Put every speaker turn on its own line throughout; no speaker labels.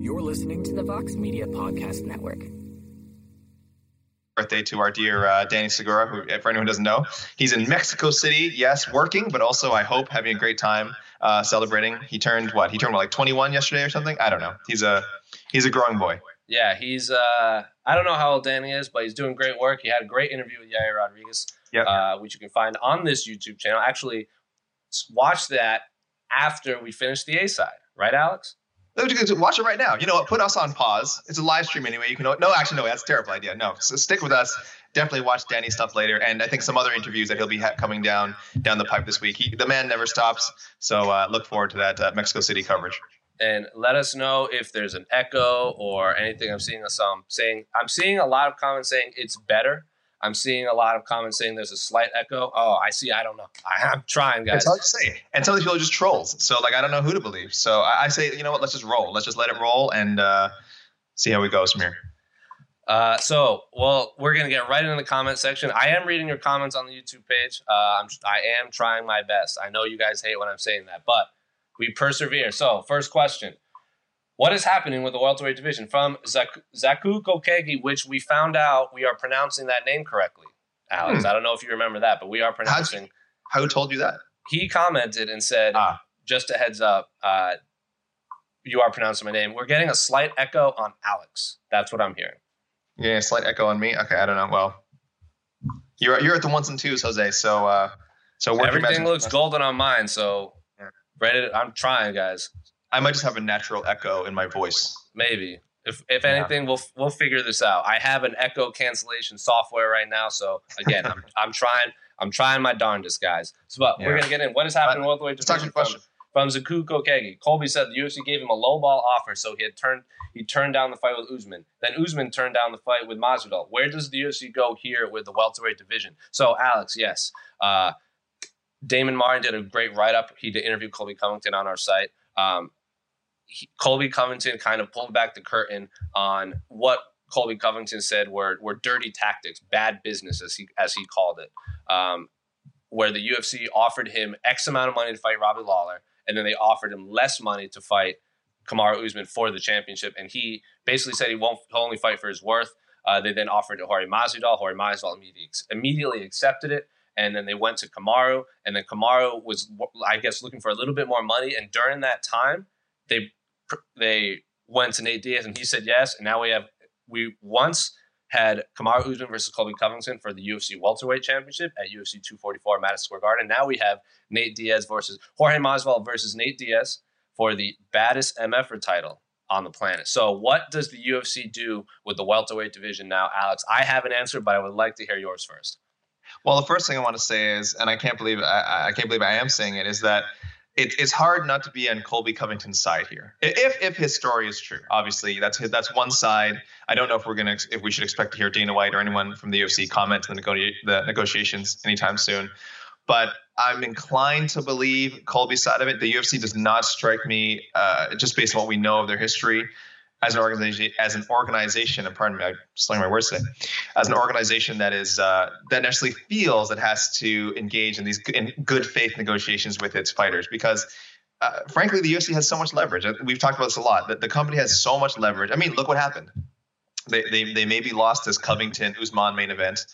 You're listening to the Vox Media Podcast Network.
Birthday to our dear uh, Danny Segura, who, for anyone who doesn't know, he's in Mexico City. Yes, working, but also I hope having a great time uh, celebrating. He turned what? He turned what, like 21 yesterday or something. I don't know. He's a he's a growing boy.
Yeah, he's uh, I don't know how old Danny is, but he's doing great work. He had a great interview with Yair Rodriguez,
Yep.
uh, which you can find on this YouTube channel. Actually, watch that after we finish the A side, right, Alex?
Watch it right now. You know what? Put us on pause. It's a live stream anyway. You can no, actually no, that's a terrible idea. No, so stick with us. Definitely watch Danny's stuff later, and I think some other interviews that he'll be ha- coming down down the pipe this week. He, the man never stops. So uh, look forward to that uh, Mexico City coverage.
and let us know if there's an echo or anything. I'm seeing some saying I'm seeing a lot of comments saying it's better. I'm seeing a lot of comments saying there's a slight echo. Oh, I see. I don't know. I, I'm trying, guys.
It's hard to say. And some of these people are just trolls. So like I don't know who to believe. So I, I say, you know what? Let's just roll. Let's just let it roll and uh, see how it goes from here.
Uh, so, well, we're gonna get right into the comment section. I am reading your comments on the YouTube page. Uh, I'm, I am trying my best. I know you guys hate when I'm saying that, but we persevere. So, first question: What is happening with the welterweight division from Zak- Zaku Kokegi, which we found out we are pronouncing that name correctly? Alex, I don't know if you remember that, but we are pronouncing.
Who told you that?
He commented and said,
Ah.
"Just a heads up, uh, you are pronouncing my name. We're getting a slight echo on Alex. That's what I'm hearing."
Yeah, a slight echo on me. Okay, I don't know. Well, you're you're at the ones and twos, Jose. So uh, so
Everything looks golden on mine, so
Yeah.
ready. I'm trying, guys.
I might just have a natural echo in my voice.
Maybe if if
Yeah.
anything, we'll we'll figure this out. I have an echo cancellation software right now, so again, I'm I'm trying. I'm trying my darndest, guys. So, but we're gonna get in. What is happening with the
Let's
division from,
question.
from Zaku Kokegi? Colby said the UFC gave him a low ball offer, so he had turned he turned down the fight with Usman. Then Usman turned down the fight with Masvidal. Where does the UFC go here with the welterweight division? So, Alex, yes, uh, Damon Martin did a great write up. He did interview Colby Covington on our site. Um, he, Colby Covington kind of pulled back the curtain on what Colby Covington said were were dirty tactics, bad business, as he as he called it. Um, where the UFC offered him X amount of money to fight Robbie Lawler, and then they offered him less money to fight Kamaru Usman for the championship, and he basically said he won't he'll only fight for his worth. Uh, they then offered it Jorge Masvidal. Jorge Masvidal immediately, immediately accepted it, and then they went to Kamaru, and then Kamaru was, I guess, looking for a little bit more money. And during that time, they they went to Nate Diaz, and he said yes. And now we have we once had Kamaru Usman versus Colby Covington for the UFC welterweight championship at UFC 244 Madison Square Garden. Now we have Nate Diaz versus Jorge Masvidal versus Nate Diaz for the baddest MFer title on the planet. So, what does the UFC do with the welterweight division now, Alex? I have an answer, but I would like to hear yours first.
Well, the first thing I want to say is, and I can't believe I, I can't believe I am saying it, is that it, it's hard not to be on Colby Covington's side here. If if his story is true, obviously that's that's one side. I don't know if we're gonna if we should expect to hear Dana White or anyone from the UFC comment on the, nego- the negotiations anytime soon. But I'm inclined to believe Colby's side of it. The UFC does not strike me, uh, just based on what we know of their history, as an organization. As an organization, and pardon me, I'm slurring my words today. As an organization that is uh, that necessarily feels it has to engage in these in good faith negotiations with its fighters, because uh, frankly, the UFC has so much leverage. We've talked about this a lot. That the company has so much leverage. I mean, look what happened. They they they maybe lost this Covington Usman main event,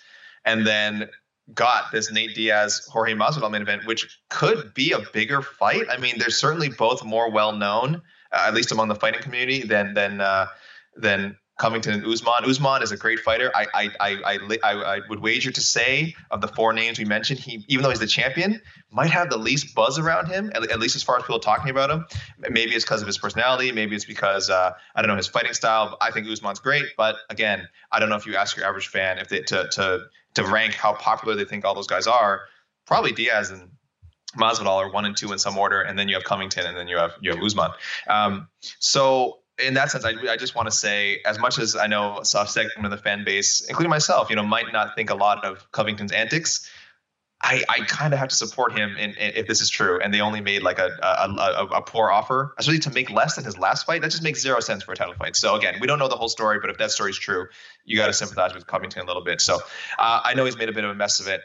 and then got this Nate Diaz Jorge Masvidal main event, which could be a bigger fight. I mean, they're certainly both more well known, uh, at least among the fighting community, than than uh, than Covington and Usman. Usman is a great fighter. I I, I I I would wager to say of the four names we mentioned, he even though he's the champion, might have the least buzz around him, at, at least as far as people talking about him. Maybe it's because of his personality. Maybe it's because uh, I don't know his fighting style. I think Usman's great, but again, I don't know if you ask your average fan if they to to to rank how popular they think all those guys are. Probably Diaz and Masvidal are one and two in some order, and then you have Covington, and then you have you have Usman. Um, so in that sense, I, I just want to say, as much as I know a soft segment of the fan base, including myself, you know, might not think a lot of Covington's antics. I, I kind of have to support him in, in, if this is true, and they only made like a a, a a poor offer, especially to make less than his last fight. That just makes zero sense for a title fight. So again, we don't know the whole story, but if that story is true, you got to sympathize with Covington a little bit. So uh, I know he's made a bit of a mess of it.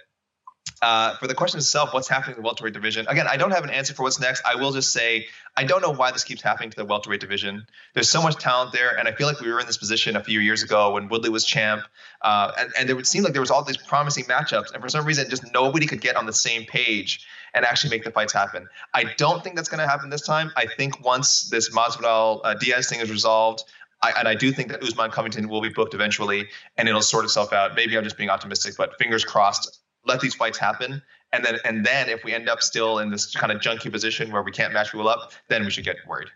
Uh, for the question itself, what's happening in the welterweight division? Again, I don't have an answer for what's next. I will just say I don't know why this keeps happening to the welterweight division. There's so much talent there, and I feel like we were in this position a few years ago when Woodley was champ, uh, and, and it would seem like there was all these promising matchups, and for some reason, just nobody could get on the same page and actually make the fights happen. I don't think that's going to happen this time. I think once this Masvidal uh, Diaz thing is resolved, I, and I do think that Usman Covington will be booked eventually, and it'll sort itself out. Maybe I'm just being optimistic, but fingers crossed. Let these fights happen, and then and then if we end up still in this kind of junky position where we can't match people up, then we should get worried.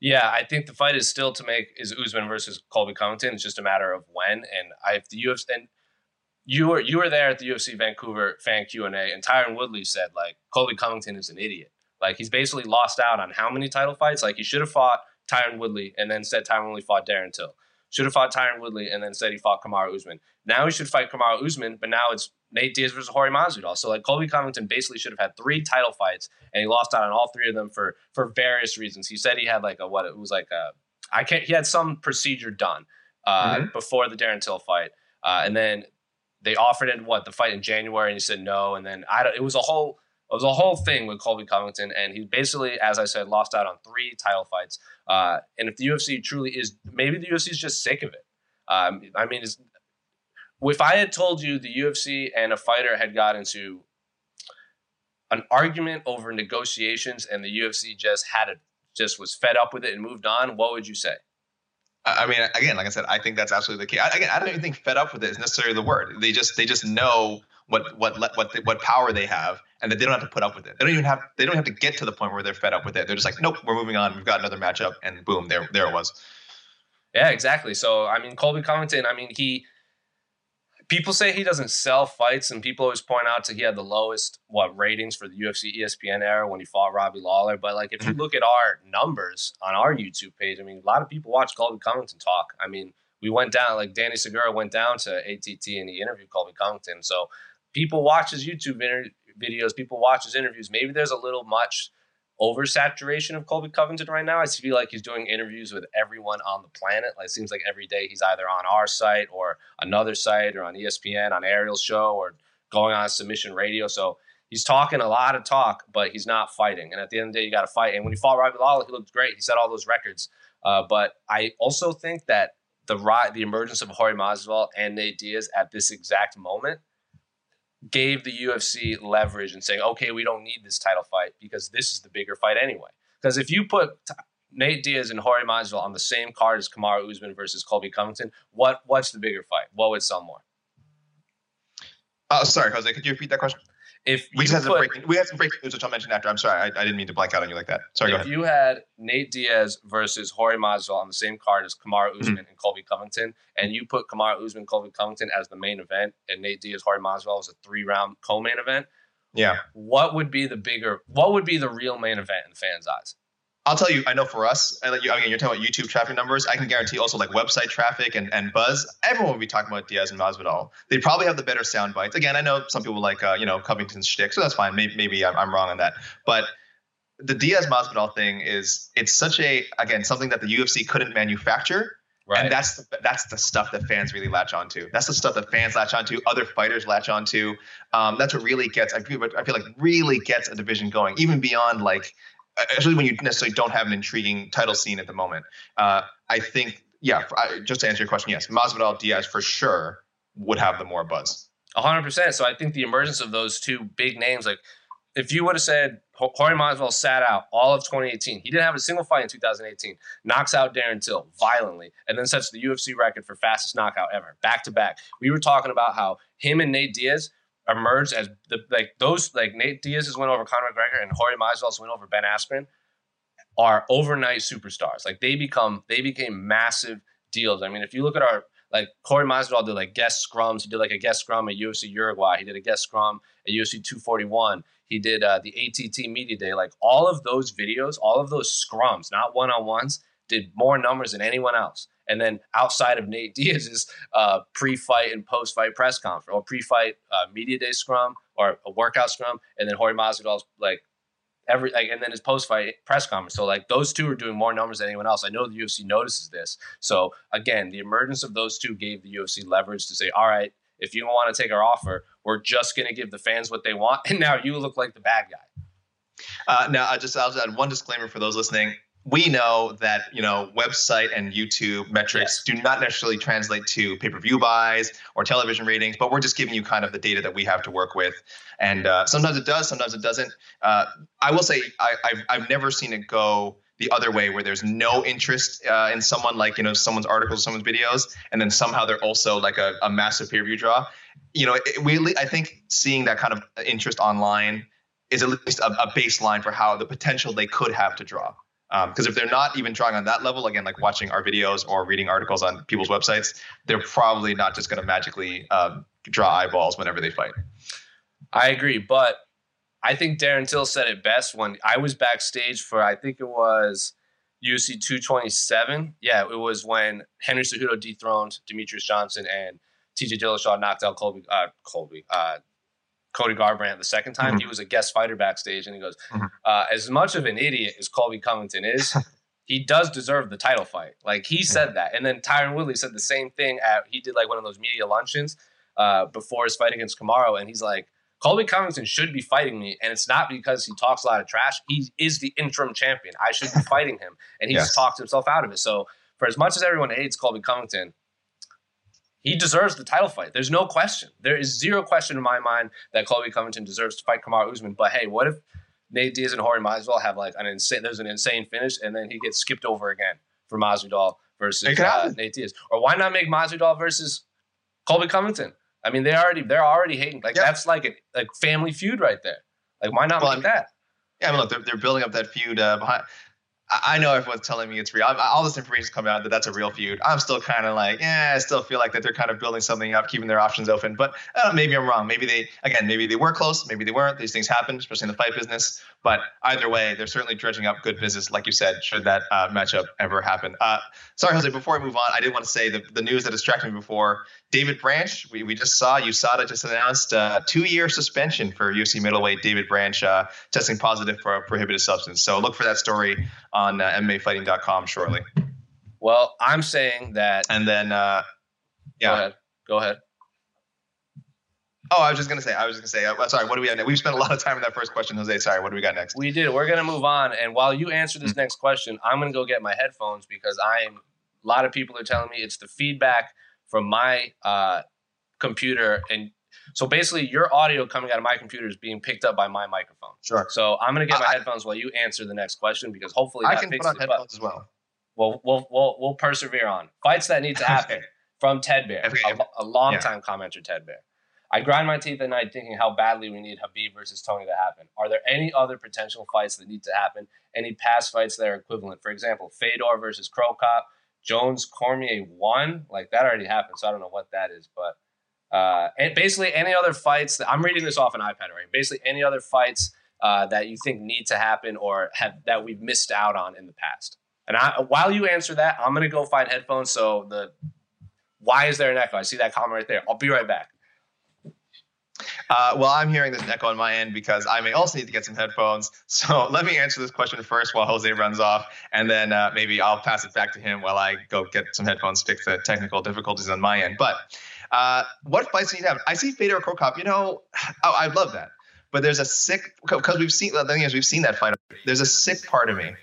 Yeah, I think the fight is still to make is Usman versus Colby Covington. It's just a matter of when. And I the UFC and you were you were there at the UFC Vancouver fan Q and A, and Tyron Woodley said like Colby Covington is an idiot. Like he's basically lost out on how many title fights? Like he should have fought Tyron Woodley and then said Tyron Woodley fought Darren Till. Should have fought Tyron Woodley and then said he fought Kamaru Usman. Now he should fight Kamaru Usman, but now it's Nate Diaz versus Jorge Masvidal. So like Colby Covington basically should have had three title fights, and he lost out on all three of them for for various reasons. He said he had like a what it was like a I can't he had some procedure done uh, mm-hmm. before the Darren Till fight, uh, and then they offered him what the fight in January, and he said no, and then I don't. It was a whole it was a whole thing with Colby Covington, and he basically, as I said, lost out on three title fights. Uh, and if the UFC truly is, maybe the UFC is just sick of it. Um, I mean, if I had told you the UFC and a fighter had got into an argument over negotiations, and the UFC just had it, just was fed up with it and moved on, what would you say?
I mean, again, like I said, I think that's absolutely the key. I, again, I don't even think "fed up with it" is necessarily the word. They just they just know what what what what power they have, and that they don't have to put up with it. They don't even have they don't have to get to the point where they're fed up with it. They're just like, nope, we're moving on. We've got another matchup, and boom, there there it was.
Yeah, exactly. So I mean, Colby Covington. I mean, he people say he doesn't sell fights, and people always point out that he had the lowest what ratings for the UFC ESPN era when he fought Robbie Lawler. But like, if you mm-hmm. look at our numbers on our YouTube page, I mean, a lot of people watch Colby Covington talk. I mean, we went down like Danny Segura went down to ATT and he interviewed Colby Covington. So people watch his YouTube inter- videos, people watch his interviews. Maybe there's a little much oversaturation of Colby Covington right now. I feel like he's doing interviews with everyone on the planet. Like it seems like every day he's either on our site or another site or on ESPN on Ariel's show or going on submission radio. So he's talking a lot of talk, but he's not fighting. And at the end of the day, you got to fight. And when he fought Robbie Lawler, he looked great. He set all those records. Uh, but I also think that the the emergence of Jorge Masvidal and Nate Diaz at this exact moment gave the UFC leverage and saying, okay, we don't need this title fight because this is the bigger fight anyway. Because if you put Nate Diaz and Jorge Masvidal on the same card as Kamaru Usman versus Colby Covington, what what's the bigger fight? What would sell more?
Oh, sorry, Jose. Could you repeat that question?
If
we just had some breaking, we had some breaking news which I'll mention after. I'm sorry, I, I, didn't mean to blank out on you like that. Sorry.
If you had Nate Diaz versus Jorge Masvidal on the same card as Kamaru mm-hmm. Usman mm-hmm. and Colby Covington, and you put Kamaru Usman, Colby Covington as the main event, and Nate Diaz, Jorge Masvidal was a three round co-main event.
Yeah.
What would be the bigger? What would be the real main event in fans' eyes?
I'll tell you, I know for us, and like you, I mean, you're talking about YouTube traffic numbers. I can guarantee also like website traffic and, and buzz. Everyone will be talking about Diaz and Masvidal. They probably have the better sound bites. Again, I know some people like uh, you know Covington's shtick, so that's fine. Maybe, maybe I'm, I'm wrong on that, but the Diaz Masvidal thing is it's such a again something that the UFC couldn't manufacture. Right. And that's the, that's the stuff that fans really latch onto. That's the stuff that fans latch onto. Other fighters latch onto. Um, that's what really gets. I feel, I feel like really gets a division going, even beyond like especially when you necessarily don't have an intriguing title scene at the moment. Uh, I think, yeah, I, just to answer your question, yes, Masvidal Diaz for sure would have the more buzz.
100%. So I think the emergence of those two big names, like if you would have said Jorge Masvidal sat out all of 2018, he didn't have a single fight in 2018, knocks out Darren Till violently, and then sets the UFC record for fastest knockout ever, back to back. We were talking about how him and Nate Diaz emerged as the like those like Nate Diaz's win over Conor McGregor and Jorge Masvidal's win over Ben Askren are overnight superstars. Like they become they became massive deals. I mean, if you look at our like Jorge Masvidal did like guest scrums. He did like a guest scrum at UFC Uruguay. He did a guest scrum at UFC 241. He did uh, the ATT Media Day. Like all of those videos, all of those scrums, not one on ones, did more numbers than anyone else. And then outside of Nate Diaz's uh, pre-fight and post-fight press conference, or pre-fight uh, media day scrum, or a workout scrum, and then Jorge Masvidal's like every like, and then his post-fight press conference. So like those two are doing more numbers than anyone else. I know the UFC notices this. So again, the emergence of those two gave the UFC leverage to say, all right, if you don't want to take our offer, we're just going to give the fans what they want. And now you look like the bad guy.
Uh, now, I just I'll just add one disclaimer for those listening. We know that you know website and YouTube metrics do not necessarily translate to pay-per-view buys or television ratings, but we're just giving you kind of the data that we have to work with. And uh, sometimes it does, sometimes it doesn't. Uh, I will say I, have I've never seen it go the other way where there's no interest uh, in someone like you know someone's articles someone's videos and then somehow they're also like a, a massive peer view draw you know it, we i think seeing that kind of interest online is at least a, a baseline for how the potential they could have to draw. Because um, if they're not even drawing on that level, again, like watching our videos or reading articles on people's websites, they're probably not just going to magically um, draw eyeballs whenever they fight.
I agree, but I think Darren Till said it best when I was backstage for I think it was UFC 227. Yeah, it was when Henry Cejudo dethroned Demetrious Johnson and TJ Dillashaw knocked out Colby, uh, Colby, uh, Cody Garbrandt the second time. Mm-hmm. He was a guest fighter backstage, and he goes, mm-hmm. uh, "As much of an idiot as Colby Covington is, he does deserve the title fight." Like he said that, and then Tyron Woodley said the same thing. At he did like one of those media luncheons uh, before his fight against Kamaru, and he's like. Colby Covington should be fighting me, and it's not because he talks a lot of trash. He is the interim champion. I should be fighting him, and he yes. just talked himself out of it. So, for as much as everyone hates Colby Covington, he deserves the title fight. There's no question. There is zero question in my mind that Colby Covington deserves to fight Kamaru Usman. But hey, what if Nate Diaz and Jorge Masvidal have like an insane? There's an insane finish, and then he gets skipped over again for Masvidal versus uh, Nate Diaz. Or why not make Masvidal versus Colby Covington? I mean, they already they're already hating. Like yep. that's like a like family feud right there. Like why not well, make I mean, that?
Yeah, I mean, look, they're, they're building up that feud uh, behind. I know everyone's telling me it's real. All this information coming out that that's a real feud. I'm still kind of like, yeah, I still feel like that they're kind of building something up, keeping their options open. But uh, maybe I'm wrong. Maybe they, again, maybe they were close, maybe they weren't. These things happen, especially in the fight business. But either way, they're certainly dredging up good business, like you said, should that uh, matchup ever happen. Uh, sorry, Jose, before I move on, I did want to say the, the news that distracted me before David Branch, we, we just saw USADA just announced a two year suspension for UFC middleweight David Branch uh, testing positive for a prohibited substance. So look for that story on uh, MMAfighting.com shortly.
Well, I'm saying that.
And then, uh, yeah.
Go ahead. Go ahead.
Oh, I was just gonna say. I was just gonna say. Uh, sorry. What do we have next? We've spent a lot of time in that first question, Jose. Sorry. What do we got next?
We did. We're gonna move on. And while you answer this mm-hmm. next question, I'm gonna go get my headphones because I'm. A lot of people are telling me it's the feedback from my uh, computer, and so basically your audio coming out of my computer is being picked up by my microphone.
Sure.
So I'm gonna get my I, headphones while you answer the next question because hopefully
I can put on headphones as well.
Well, we'll we'll we'll persevere on fights that need to happen from Ted Bear, a, a long time yeah. commenter, Ted Bear. I grind my teeth at night thinking how badly we need Habib versus Tony to happen. Are there any other potential fights that need to happen? Any past fights that are equivalent? For example, Fedor versus Cro Cop, Jones Cormier one, like that already happened, so I don't know what that is, but uh, and basically any other fights that I'm reading this off an iPad, right? Basically any other fights uh, that you think need to happen or have that we've missed out on in the past. And I, while you answer that, I'm gonna go find headphones. So the why is there an echo? I see that comment right there. I'll be right back.
Uh, well, I'm hearing this echo on my end because I may also need to get some headphones. So let me answer this question first while Jose runs off, and then uh, maybe I'll pass it back to him while I go get some headphones, fix the technical difficulties on my end. But uh, what fights do you have? I see Fedor Cro Cop. You know, oh, I love that. But there's a sick because we've seen the thing is we've seen that fight. There's a sick part of me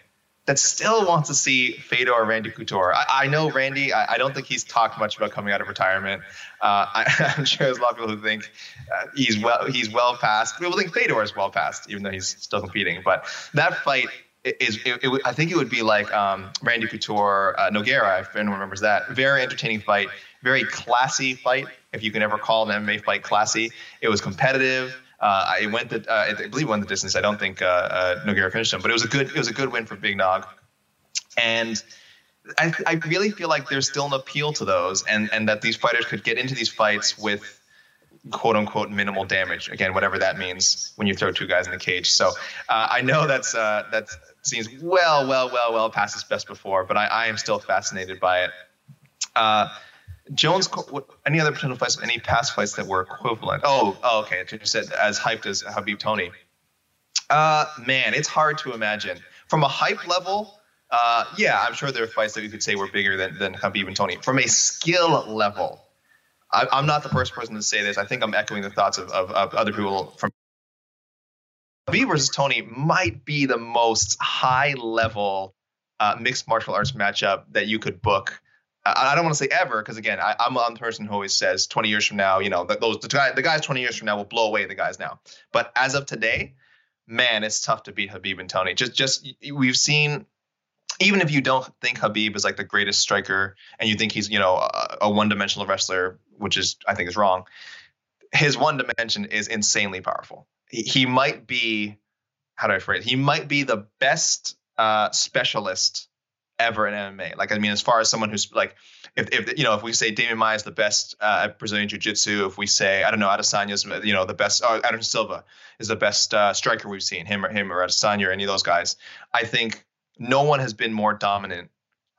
that still wants to see Fedor or Randy Couture. I, I know Randy. I, I, don't think he's talked much about coming out of retirement. Uh, I, am sure there's a lot of people who think uh, he's well he's well past. People think Fedor is well past, even though he's still competing. But that fight is, it, it, I think it would be like um, Randy Couture uh, Nogueira, if anyone remembers that. Very entertaining fight, very classy fight. If you can ever call an MMA fight classy, it was competitive. Uh, I went the, uh, I believe won the distance. I don't think uh, uh, Nogueira finished him, but it was a good, it was a good win for Big Nog. And I, I really feel like there's still an appeal to those, and and that these fighters could get into these fights with quote unquote minimal damage. Again, whatever that means when you throw two guys in the cage. So uh, I know that's uh, that seems well, well, well, well past its best before, but I, I am still fascinated by it. Uh, Jones, any other potential fights, any past fights that were equivalent? Oh, oh okay. You said as hyped as Khabib Tony. Uh, man, it's hard to imagine. From a hype level, uh, yeah, I'm sure there are fights that you could say were bigger than, than Khabib and Tony. From a skill level, I, am not the first person to say this. I think I'm echoing the thoughts of, of, of other people from Khabib versus Tony might be the most high level uh, mixed martial arts matchup that you could book. I, don't want to say ever because again, I, am the person who always says 20 years from now, you know, those the, guy, the guys 20 years from now will blow away the guys now. But as of today, man, it's tough to beat Habib and Tony. Just just we've seen even if you don't think Habib is like the greatest striker and you think he's you know a, a one-dimensional wrestler, which is I think is wrong, his one dimension is insanely powerful. He, he might be how do I phrase? It? He might be the best uh, specialist ever in MMA. Like I mean, as far as someone who's like, if, if you know, if we say Demian Maia is the best uh, at Brazilian Jiu-Jitsu, if we say I don't know Adesanya's you know the best, or Anderson Silva is the best uh, striker we've seen, him or him or Adesanya or any of those guys. I think no one has been more dominant.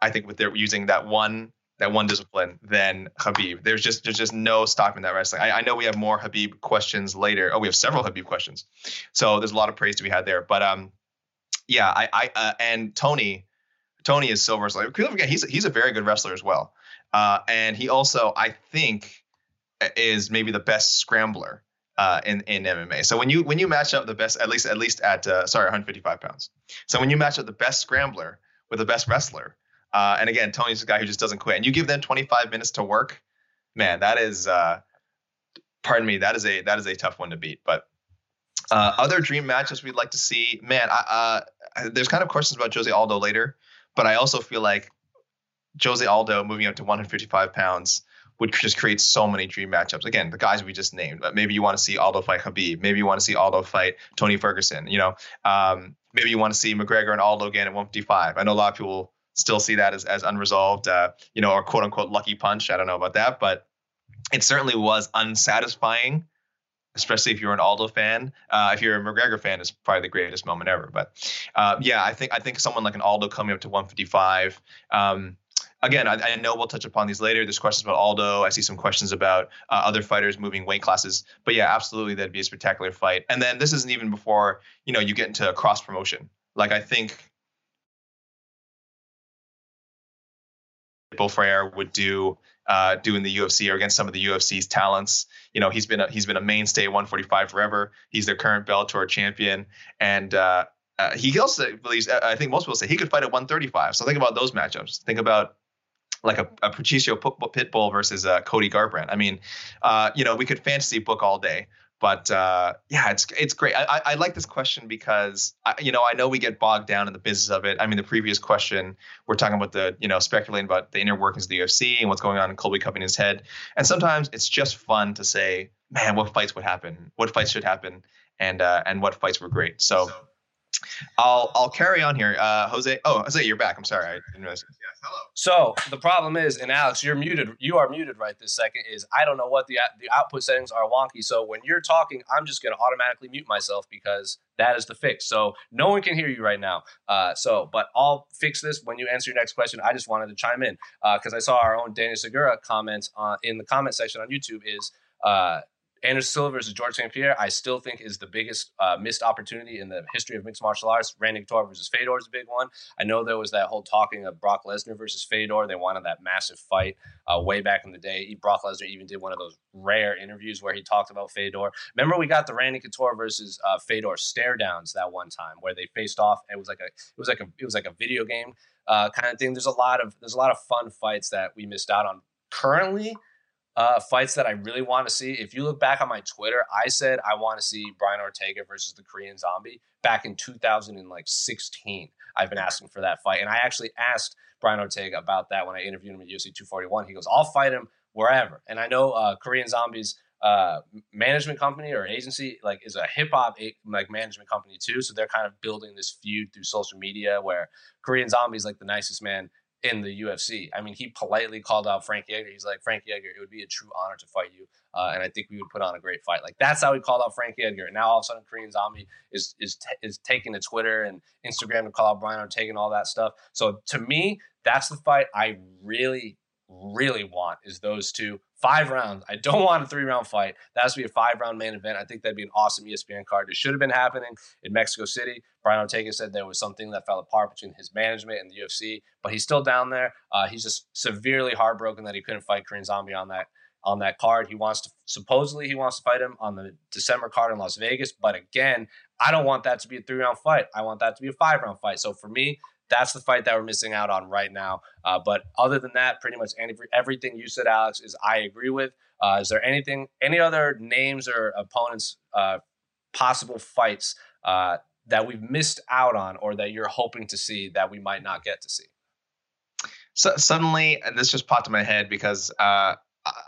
I think with their using that one that one discipline than Habib. There's just there's just no stopping that wrestling. I, I, know we have more Habib questions later. Oh, we have several Habib questions, so there's a lot of praise to be had there. But um, yeah, I I uh, and Tony, Tony is so versatile. People forget he's he's a very good wrestler as well, uh, and he also I think is maybe the best scrambler. Uh, in in MMA. So when you when you match up the best, at least at least at uh, sorry 155 pounds. So when you match up the best scrambler with the best wrestler, uh, and again, Tony's a guy who just doesn't quit. And you give them 25 minutes to work, man, that is, uh, pardon me, that is a that is a tough one to beat. But uh, other dream matches we'd like to see, man. I, uh, there's kind of questions about Jose Aldo later, but I also feel like Jose Aldo moving up to 155 pounds would just create so many dream matchups. Again, the guys we just named. Maybe you want to see Aldo fight Habib. Maybe you want to see Aldo fight Tony Ferguson. You know, um, maybe you want to see McGregor and Aldo again at 155. I know a lot of people still see that as, as unresolved, uh, you know, or quote unquote lucky punch. I don't know about that, but it certainly was unsatisfying, especially if you're an Aldo fan. Uh, if you're a McGregor fan, it's probably the greatest moment ever. But uh, yeah, I think I think someone like an Aldo coming up to 155. Um, again, I, I, know we'll touch upon these later. There's questions about Aldo. I see some questions about uh, other fighters moving weight classes. But yeah, absolutely, that'd be a spectacular fight. And then this isn't even before you know you get into cross promotion. Like I think Beau Frere would do uh, do in the UFC or against some of the UFC's talents. You know, he's been a, he's been a mainstay 145 forever. He's their current Bellator champion, and uh, uh, he also believes. I think most people say he could fight at 135. So think about those matchups. Think about like a, a Patricio Pitbull versus uh, Cody Garbrandt. I mean, uh, you know, we could fantasy book all day but uh, yeah, it's it's great. I, I, like this question because I, you know I know we get bogged down in the business of it. I mean, the previous question we're talking about the you know speculating about the inner workings of the UFC and what's going on in Colby his head. And sometimes it's just fun to say, man, what fights would happen? What fights should happen? And uh, and what fights were great. So I'll I'll carry on here. Uh, Jose. Oh, Jose, you're back. I'm sorry. I didn't realize.
Yeah, hello. So the problem is, and Alex, you're muted. You are muted right this second. Is I don't know what the the output settings are wonky. So when you're talking, I'm just going to automatically mute myself because that is the fix. So no one can hear you right now. Uh, so, but I'll fix this when you answer your next question. I just wanted to chime in because uh, I saw our own Daniel Segura comment uh, in the comment section on YouTube. Is uh, Anderson Silva versus George St. Pierre, I still think is the biggest uh, missed opportunity in the history of mixed martial arts. Randy Couture versus Fedor is a big one. I know there was that whole talking of Brock Lesnar versus Fedor. They wanted that massive fight uh, way back in the day. Brock Lesnar even did one of those rare interviews where he talked about Fedor. Remember, we got the Randy Couture versus uh, Fedor stare downs that one time where they faced off. It was like a it was like a it was like a video game uh, kind of thing. There's a lot of there's a lot of fun fights that we missed out on. Currently, uh, fights that I really want to see. If you look back on my Twitter, I said I want to see Brian Ortega versus the Korean Zombie back in 2016. I've been asking for that fight, and I actually asked Brian Ortega about that when I interviewed him at UFC 241. He goes, "I'll fight him wherever." And I know uh, Korean Zombies uh, management company or agency like is a hip hop like management company too. So they're kind of building this feud through social media where Korean Zombies like the nicest man in the UFC. I mean, he politely called out Frankie Edgar. He's like, Frankie Edgar, it would be a true honor to fight you, uh, and I think we would put on a great fight. Like that's how he called out Frankie Edgar. And now all of a sudden, Korean Zombie is is t- is taking to Twitter and Instagram to call out Brian Ortega and all that stuff. So to me, that's the fight I really, really want is those two five rounds. I don't want a three round fight. That has to be a five round main event. I think that'd be an awesome ESPN card. It should have been happening in Mexico City. Brian Ortega said there was something that fell apart between his management and the UFC, but he's still down there. Uh, he's just severely heartbroken that he couldn't fight Korean Zombie on that on that card. He wants to supposedly he wants to fight him on the December card in Las Vegas. But again, I don't want that to be a three round fight. I want that to be a five round fight. So for me, that's the fight that we're missing out on right now. Uh, but other than that, pretty much any, everything you said, Alex, is I agree with. Uh, is there anything, any other names or opponents, uh, possible fights uh, that we've missed out on, or that you're hoping to see that we might not get to see?
So suddenly, this just popped in my head because uh,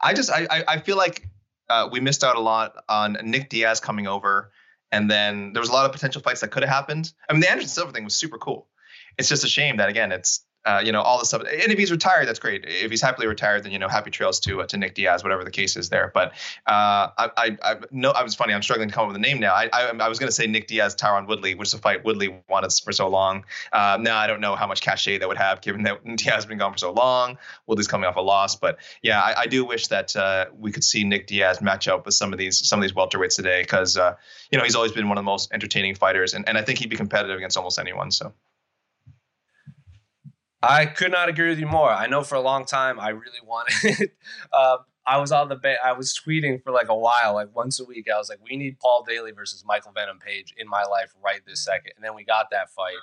I just I I feel like uh, we missed out a lot on Nick Diaz coming over, and then there was a lot of potential fights that could have happened. I mean, the Anderson Silva thing was super cool. It's just a shame that again, it's uh, you know, all the stuff. And if he's retired, that's great. If he's happily retired, then you know, happy trails to uh, to Nick Diaz, whatever the case is there. But uh, I, I, I no, I was funny. I'm struggling to come up with a name now. I, I, I was going to say Nick Diaz, Tyron Woodley, which is a fight Woodley wanted for so long. Uh, now I don't know how much cachet that would have, given that Diaz has been gone for so long. Woodley's coming off a loss, but yeah, I, I do wish that uh, we could see Nick Diaz match up with some of these some of these welterweights today, because uh, you know he's always been one of the most entertaining fighters, and, and I think he'd be competitive against almost anyone. So.
I could not agree with you more. I know for a long time I really wanted. uh, I was on the ba- I was tweeting for like a while, like once a week. I was like, "We need Paul Daley versus Michael Venom Page in my life right this second. And then we got that fight,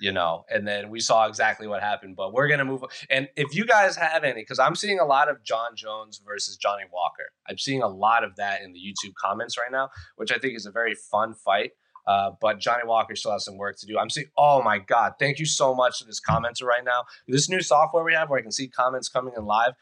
you know, and then we saw exactly what happened. But we're gonna move. On. And if you guys have any, because I'm seeing a lot of Jon Jones versus Johnny Walker. I'm seeing a lot of that in the YouTube comments right now, which I think is a very fun fight. Uh, but Johnny Walker still has some work to do. I'm seeing, oh my God, thank you so much to this commenter right now. This new software we have where I can see comments coming in live.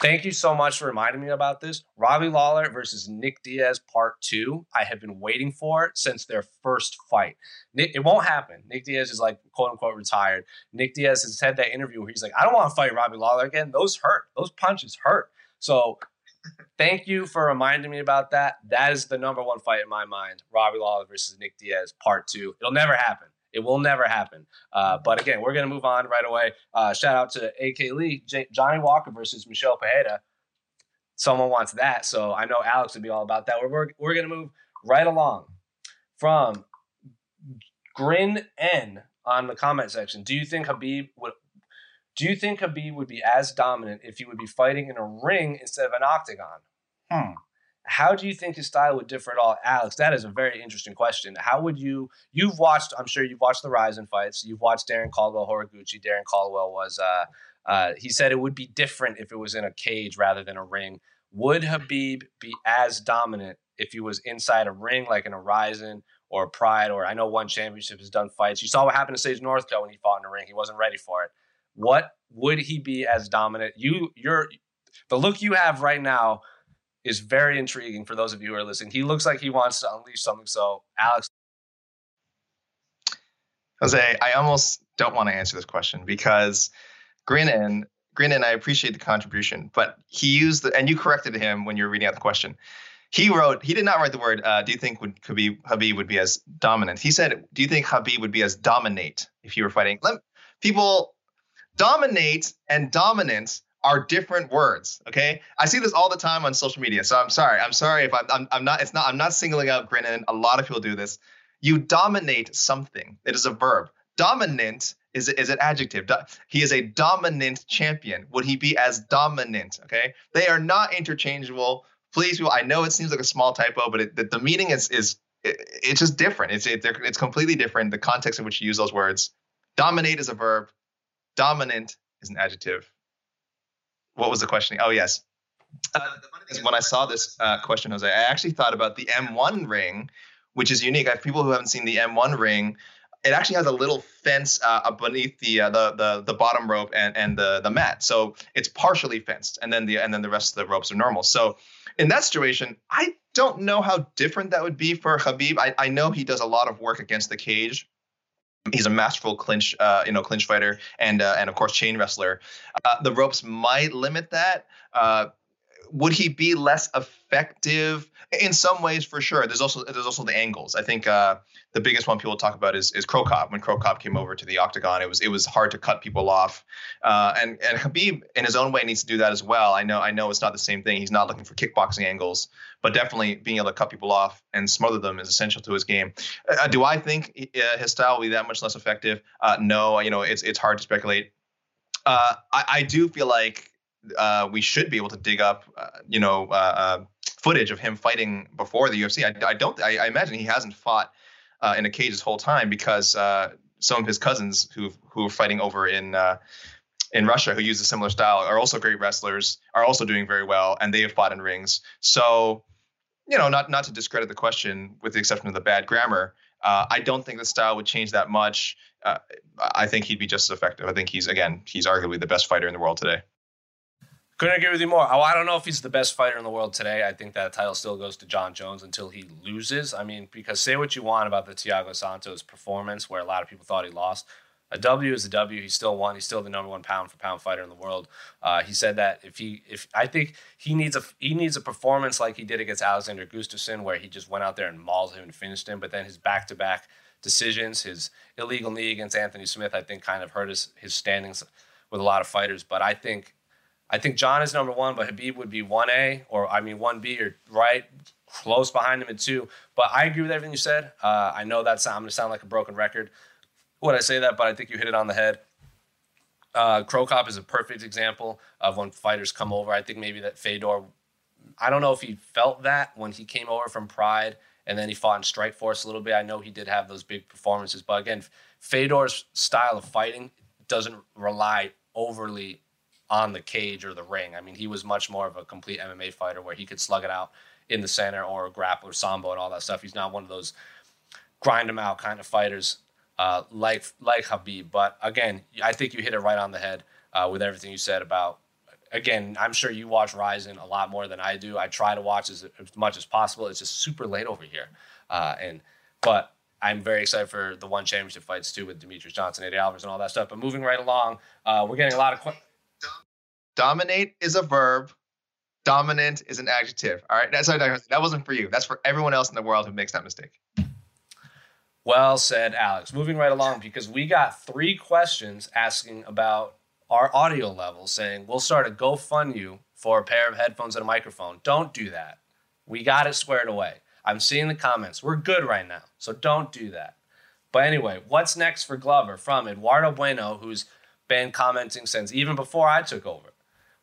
Thank you so much for reminding me about this. Robbie Lawler versus Nick Diaz part two. I have been waiting for it since their first fight. Nick, it won't happen. Nick Diaz is like quote unquote retired. Nick Diaz has had that interview where he's like, I don't want to fight Robbie Lawler again. Those hurt. Those punches hurt. So Thank you for reminding me about that. That is the number one fight in my mind: Robbie Lawler versus Nick Diaz, part two. It'll never happen. It will never happen. Uh, but again, we're gonna move on right away. Uh, shout out to AK Lee, J- Johnny Walker versus Michel Pereira. Someone wants that, so I know Alex would be all about that. We're we're, we're gonna move right along from Grin N on the comment section. Do you think Habib would do you think Khabib would be as dominant if he would be fighting in a ring instead of an octagon? Hmm. How do you think his style would differ at all, Alex? That is a very interesting question. How would you? You've watched. I'm sure you've watched the Rizin fights. You've watched Darrion Caldwell, Horiguchi. Darrion Caldwell was. Uh, uh, he said it would be different if it was in a cage rather than a ring. Would Habib be as dominant if he was inside a ring, like in a Rizin or Pride, or I know one championship has done fights. You saw what happened to Sage Northcutt when he fought in the ring. He wasn't ready for it. What would he be as dominant? You, you're the look you have right now is very intriguing for those of you who are listening. He looks like he wants to unleash something. So, Alex.
Jose, I almost don't want to answer this question because Grinnin, Grinnin, I appreciate the contribution, but he used the, and you corrected him when you were reading out the question. He wrote, he did not write the word, uh, do you think would Khabib, Habib would be as dominant? He said, do you think Habib would be as dominate if you were fighting? Let, people dominate and dominance are different words. Okay, I see this all the time on social media. So I'm sorry. I'm sorry if I'm, I'm, I'm not. It's not. I'm not singling out Grinnin. A lot of people do this. You dominate something. It is a verb. Dominant is is an adjective. He is a dominant champion. Would he be as dominant? Okay, they are not interchangeable. Please, people. I know it seems like a small typo, but it, the, the meaning is is it, it's just different. It's it, it's completely different. The context in which you use those words. Dominate is a verb. Dominant is an adjective. What was the question? Oh, yes. Uh, when I saw this uh, question, Jose, I actually thought about the M1 ring, which is unique. I have people who haven't seen the M1 ring. It actually has a little fence uh, beneath the, uh, the the the bottom rope and and the the mat, so it's partially fenced, and then the and then the rest of the ropes are normal. So in that situation, I don't know how different that would be for Khabib. I, I know he does a lot of work against the cage, He's a masterful clinch, uh, you know, clinch fighter, and uh, and of course chain wrestler. Uh, the ropes might limit that. Uh, would he be less effective in some ways? For sure. There's also there's also the angles. I think uh, the biggest one people talk about is is Cro Cop. When Cro Cop came over to the octagon, it was it was hard to cut people off. Uh, and and Khabib in his own way needs to do that as well. I know I know it's not the same thing. He's not looking for kickboxing angles but definitely being able to cut people off and smother them is essential to his game. Uh, do I think uh, his style will be that much less effective? Uh, no, you know it's it's hard to speculate. Uh, I, I do feel like uh, we should be able to dig up, uh, you know, uh, uh, footage of him fighting before the UFC. I, I don't. I, I, imagine he hasn't fought uh, in a cage this whole time because uh, some of his cousins who who are fighting over in in Russia who use a similar style are also great wrestlers, are also doing very well, and they have fought in rings. So, you know, not not to discredit the question, with the exception of the bad grammar, uh, I don't think the style would change that much. Uh, I think he'd be just as effective. I think he's again, he's arguably the best fighter in the world today.
Couldn't agree with you more. Oh, I don't know if he's the best fighter in the world today. I think that title still goes to Jon Jones until he loses. I mean, because say what you want about the Thiago Santos performance, where a lot of people thought he lost a W is a W. He still won. He's still the number one pound for pound fighter in the world. Uh, he said that if he, if I think he needs a he needs a performance like he did against Alexander Gustafsson, where he just went out there and mauled him and finished him. But then his back to back decisions, his illegal knee against Anthony Smith, I think kind of hurt his his standings with a lot of fighters. But I think I think Jon is number one, but Habib would be one A or I mean one B or right close behind him at two. But I agree with everything you said. Uh, I know that I'm going to sound like a broken record when I say that, but I think you hit it on the head. Uh, Cro Cop is a perfect example of when fighters come over. I think maybe that Fedor, I don't know if he felt that when he came over from Pride and then he fought in Strikeforce a little bit. I know he did have those big performances, but again, Fedor's style of fighting doesn't rely overly on the cage or the ring. I mean, he was much more of a complete MMA fighter where he could slug it out in the center or grapple or sambo and all that stuff. He's not one of those grind him out kind of fighters uh, like like Khabib. But again, I think you hit it right on the head uh, with everything you said about. Again, I'm sure you watch Rizin a lot more than I do. I try to watch as, as much as possible. It's just super late over here, uh, and but I'm very excited for the one championship fights too with Demetrious Johnson, Eddie Alvarez, and all that stuff. But moving right along, uh, we're getting a lot of. questions.
Dominate is a verb. Dominant is an adjective. All right, that's that wasn't for you. That's for everyone else in the world who makes that mistake.
Well said, Alex. Moving right along because we got three questions asking about our audio level, saying we'll start a GoFundMe for a pair of headphones and a microphone. Don't do that. We got it squared away. I'm seeing the comments. We're good right now, so don't do that. But anyway, what's next for Glover from Eduardo Bueno, who's been commenting since even before I took over.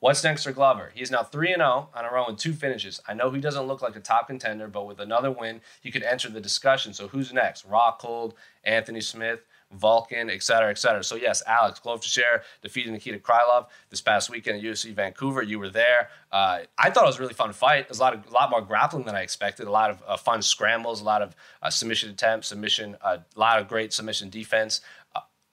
What's next for Glover? He's now 3 0 on a run with two finishes. I know he doesn't look like a top contender, but with another win, he could enter the discussion. So who's next? Rockhold, Anthony Smith, Volkan, et cetera, et cetera. So yes, Alex Glover Teixeira defeated Nikita Krylov this past weekend at UFC Vancouver. You were there. Uh, I thought it was a really fun fight. There's a lot of a lot more grappling than I expected. A lot of uh, fun scrambles, a lot of uh, submission attempts, submission, uh, a lot of great submission defense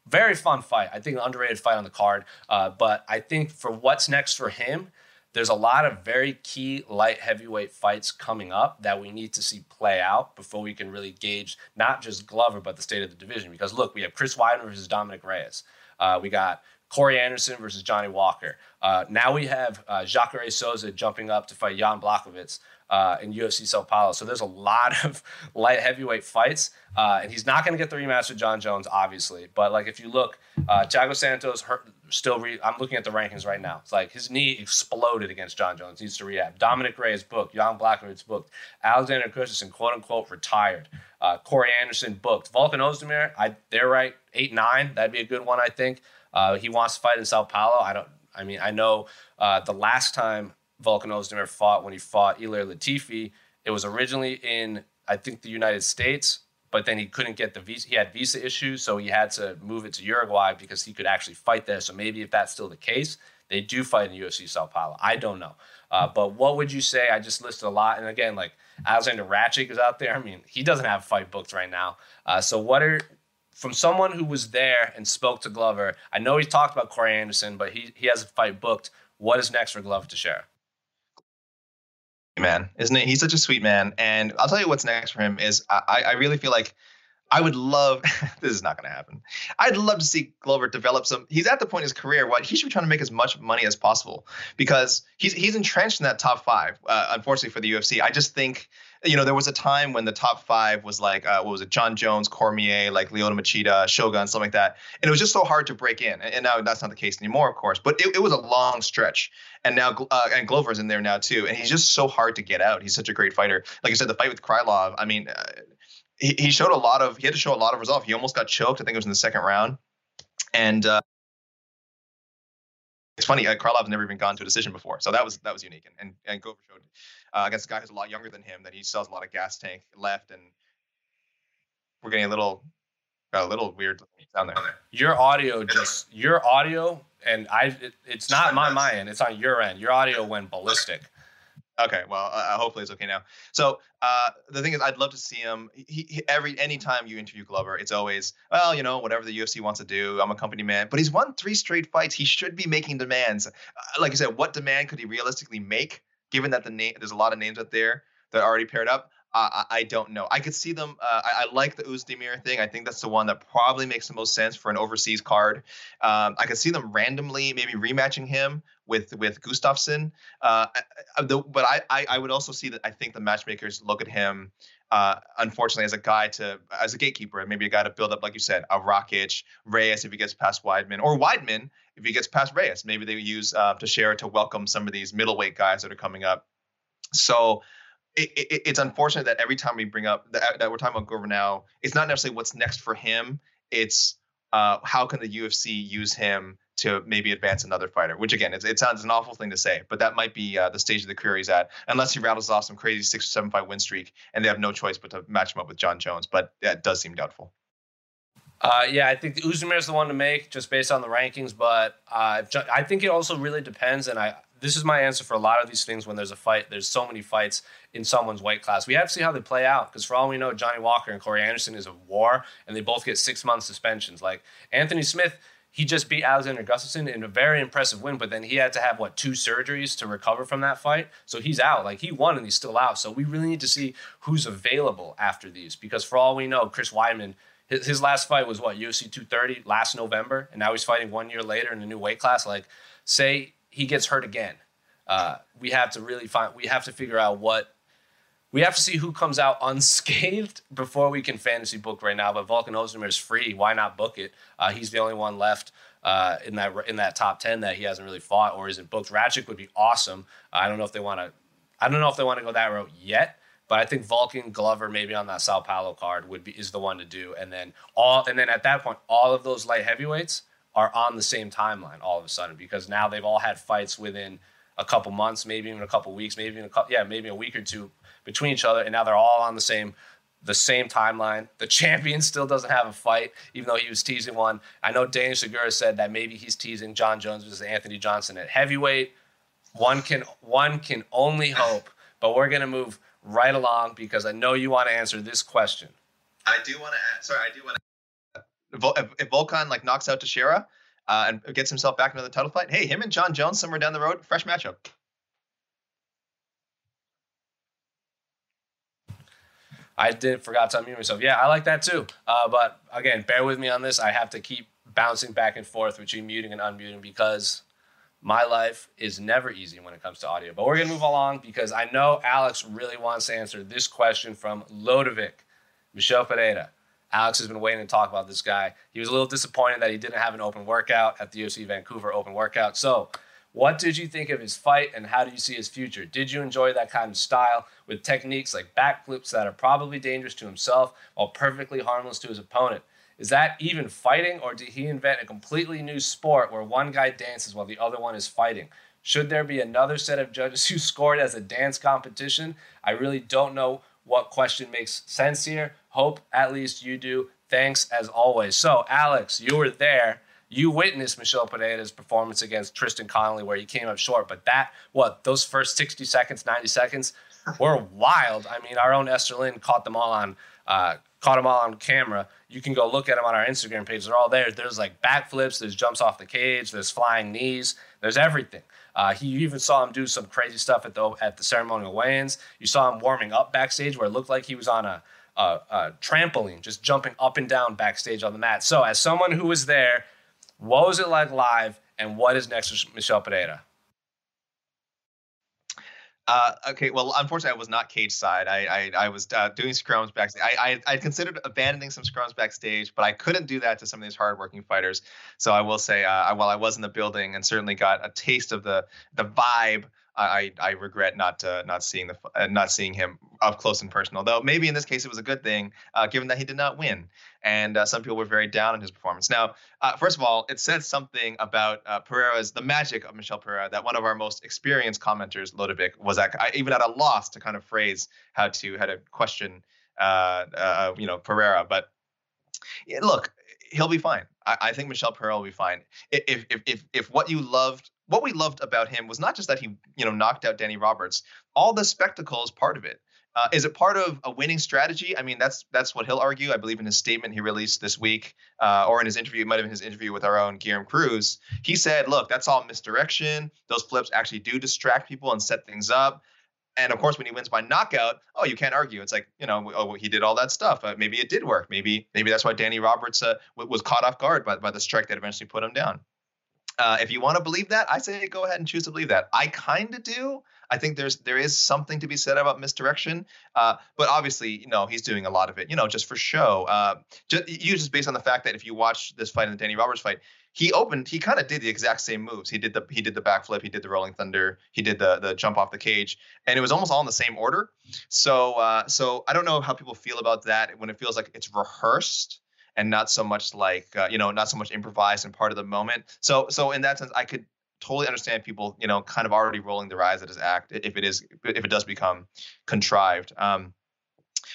very fun fight. I think an underrated fight on the card. Uh, but I think for what's next for him, there's a lot of very key light heavyweight fights coming up that we need to see play out before we can really gauge not just Glover but the state of the division. Because look, we have Chris Weidman versus Dominick Reyes. Uh, we got Corey Anderson versus Johnny Walker. Uh, now we have uh, Jacare Souza jumping up to fight Jan Blachowicz uh, in UFC Sao Paulo. So there's a lot of light heavyweight fights, uh, and he's not going to get the rematch with Jon Jones, obviously. But like if you look, uh, Thiago Santos hurt, still. Re- I'm looking at the rankings right now. It's like his knee exploded against Jon Jones. He needs to rehab. Dominick Reyes booked. Jan Blachowicz booked. Alexander Gustafsson, quote unquote, retired. Uh, Corey Anderson booked. Volkan Ozdemir, I they're right eight nine. That'd be a good one, I think. Uh, he wants to fight in Sao Paulo. I don't. I mean, I know uh, the last time Volkan Ozdemir fought when he fought Ilir Latifi. It was originally in, I think, the United States, but then he couldn't get the visa. He had visa issues, so he had to move it to Uruguay because he could actually fight there. So maybe if that's still the case, they do fight in the UFC Sao Paulo. I don't know. Uh, but what would you say? I just listed a lot. And again, like Alexander Rakic is out there. I mean, he doesn't have a fight booked right now. Uh, so what are from someone who was there and spoke to Glover? I know he talked about Corey Anderson, but he he has a fight booked. What is next for Glover Teixeira?
Man, isn't it? He's such a sweet man. And I'll tell you what's next for him is I, I really feel like I would love this is not going to happen. I'd love to see Glover develop some. He's at the point in his career what he should be trying to make as much money as possible because he's he's entrenched in that top five. Uh, unfortunately for the UFC, I just think you know there was a time when the top five was like uh, what was it, Jon Jones, Cormier, like Lyoto Machida, Shogun, something like that, and it was just so hard to break in. And, now that's not the case anymore, of course. But it, it was a long stretch, and now uh, and Glover's in there now too, and he's just so hard to get out. He's such a great fighter. Like I said, the fight with Krylov. I mean. He, he showed a lot of he had to show a lot of resolve. He almost got choked. I think it was in the second round, and uh, it's funny. Uh, Krylov's never even gone to a decision before, so that was that was unique. And and, and Glover showed uh, against a guy who's a lot younger than him that he still has a lot of gas tank left, and we're getting a little a little weird down there.
Your audio just your audio, and I. It, it's not my my end. It's on your end. Your audio went ballistic.
Okay, well, uh, uh, hopefully it's okay now. So uh, the thing is, I'd love to see him. He, he, every anytime you interview Glover, it's always, well, you know, whatever the UFC wants to do. I'm a company man, but he's won three straight fights. He should be making demands. Uh, like I said, what demand could he realistically make, given that the name there's a lot of names out there that are already paired up? I, I don't know. I could see them. Uh, I, I, like the Oezdemir thing. I think that's the one that probably makes the most sense for an overseas card. Um, I could see them randomly maybe rematching him with with Gustafsson. Uh, the, but I, I, I would also see that I think the matchmakers look at him, uh, unfortunately, as a guy to as a gatekeeper, and maybe a guy to build up, like you said, a Rakic, Reyes if he gets past Weidman, or Weidman if he gets past Reyes. Maybe they use uh, Teixeira to welcome some of these middleweight guys that are coming up. So. It, it, it's unfortunate that every time we bring up that, that we're talking about now, it's not necessarily what's next for him. It's uh, how can the UFC use him to maybe advance another fighter, which again, it sounds an awful thing to say, but that might be uh, the stage of the career he's at, unless he rattles off some crazy six or seven fight win streak and they have no choice but to match him up with Jon Jones. But that does seem doubtful.
Uh, yeah, I think Oezdemir is the one to make just based on the rankings, but uh, I think it also really depends. And I this is my answer for a lot of these things when there's a fight. There's so many fights in someone's weight class. We have to see how they play out because for all we know, Johnny Walker and Corey Anderson is a war, and they both get six month suspensions. Like Anthony Smith he just beat Alexander Gustafsson in a very impressive win, but then he had to have what two surgeries to recover from that fight. So he's out. Like he won and he's still out. So we really need to see who's available after these because for all we know, Chris his, his last fight was what UFC 230 last November, and now he's fighting one year later in a new weight class. Like, say he gets hurt again, uh, we have to really find. We have to figure out what we have to see who comes out unscathed before we can fantasy book right now. But Volkan Oezdemir is free. Why not book it? Uh, he's the only one left uh, in that in that top ten that he hasn't really fought or isn't booked. Rakic would be awesome. I don't know if they want to. I don't know if they want to go that route yet. But I think Volkan Glover maybe on that Sao Paulo card would be is the one to do. And then all and then at that point, all of those light heavyweights are on the same timeline all of a sudden because now they've all had fights within a couple months, maybe even a couple weeks, maybe even a couple, yeah, maybe a week or two between each other, and now they're all on the same the same timeline. The champion still doesn't have a fight, even though he was teasing one. I know Daniel Segura said that maybe he's teasing Jon Jones versus Anthony Johnson at heavyweight. One can one can only hope, but we're gonna move right along because I know you want to answer this question.
I do want to. Sorry, I do want to. If, Volkan like knocks out Teixeira uh, and gets himself back into the title fight, hey, him and Jon Jones somewhere down the road, fresh matchup.
I did forgot to unmute myself. Yeah, I like that too. Uh, but again, bear with me on this. I have to keep bouncing back and forth between muting and unmuting because my life is never easy when it comes to audio. But we're gonna move along because I know Alex really wants to answer this question from Lodovic, Michel Pereira. Alex has been waiting to talk about this guy. He was a little disappointed that he didn't have an open workout at the UFC Vancouver Open Workout. So what did you think of his fight and how do you see his future? Did you enjoy that kind of style with techniques like backflips that are probably dangerous to himself while perfectly harmless to his opponent? Is that even fighting or did he invent a completely new sport where one guy dances while the other one is fighting? Should there be another set of judges who scored as a dance competition? I really don't know what question makes sense here. Hope at least you do. Thanks as always. So, Alex, you were there you witnessed Michel Pereira's performance against Tristan Connelly where he came up short, but that what those first 60 seconds, 90 seconds were wild. I mean, our own Esther Lin caught them all on uh, caught them all on camera. You can go look at them on our Instagram page. They're all there. There's like backflips, there's jumps off the cage, there's flying knees, there's everything. Uh, he even saw him do some crazy stuff at the at the ceremonial weigh-ins. You saw him warming up backstage where it looked like he was on a, trampoline, just jumping up and down backstage on the mat. So, as someone who was there what was it like live, and what is next for Michel Pereira?
Uh, okay, well, unfortunately, I was not cage side. I I, I was uh, doing scrums backstage. I, I I considered abandoning some scrums backstage, but I couldn't do that to some of these hardworking fighters. So I will say, uh, while I was in the building and certainly got a taste of the the vibe I I regret not uh, not seeing the uh, not seeing him up close and personal. Though maybe in this case it was a good thing, uh, given that he did not win, and uh, some people were very down on his performance. Now, uh, first of all, it says something about uh, Pereira's the magic of Michel Pereira that one of our most experienced commenters, Lodovic, was at, even at a loss to kind of phrase how to how to question you know Pereira, but. Yeah, look, he'll be fine. I, I, think Michel Pereira will be fine. If, if if if what you loved what we loved about him was not just that he, you know, knocked out Danny Roberts. All the spectacle is part of it. Uh, is it part of a winning strategy? I mean, that's that's what he'll argue. I believe in his statement he released this week, uh, or in his interview, it might have been his interview with our own Guilherme Cruz. He said, "Look, that's all misdirection. Those flips actually do distract people and set things up." And of course, when he wins by knockout, oh, you can't argue. It's like you know, oh, he did all that stuff. Uh, maybe it did work. Maybe maybe that's why Danny Roberts uh, was caught off guard by, by the strike that eventually put him down. Uh, if you want to believe that, I say go ahead and choose to believe that. I kind of do. I think there's there is something to be said about misdirection, uh, but obviously, you know, he's doing a lot of it, you know, just for show. Uh, just, you just based on the fact that if you watch this fight and the Danny Roberts fight, he opened, he kind of did the exact same moves. He did the he did the backflip, he did the rolling thunder, he did the the jump off the cage, and it was almost all in the same order. So uh, so I don't know how people feel about that when it feels like it's rehearsed and not so much like uh, you know not so much improvised and part of the moment. So so in that sense, I could totally understand people you know kind of already rolling their eyes at his act if it is if it does become contrived. Um,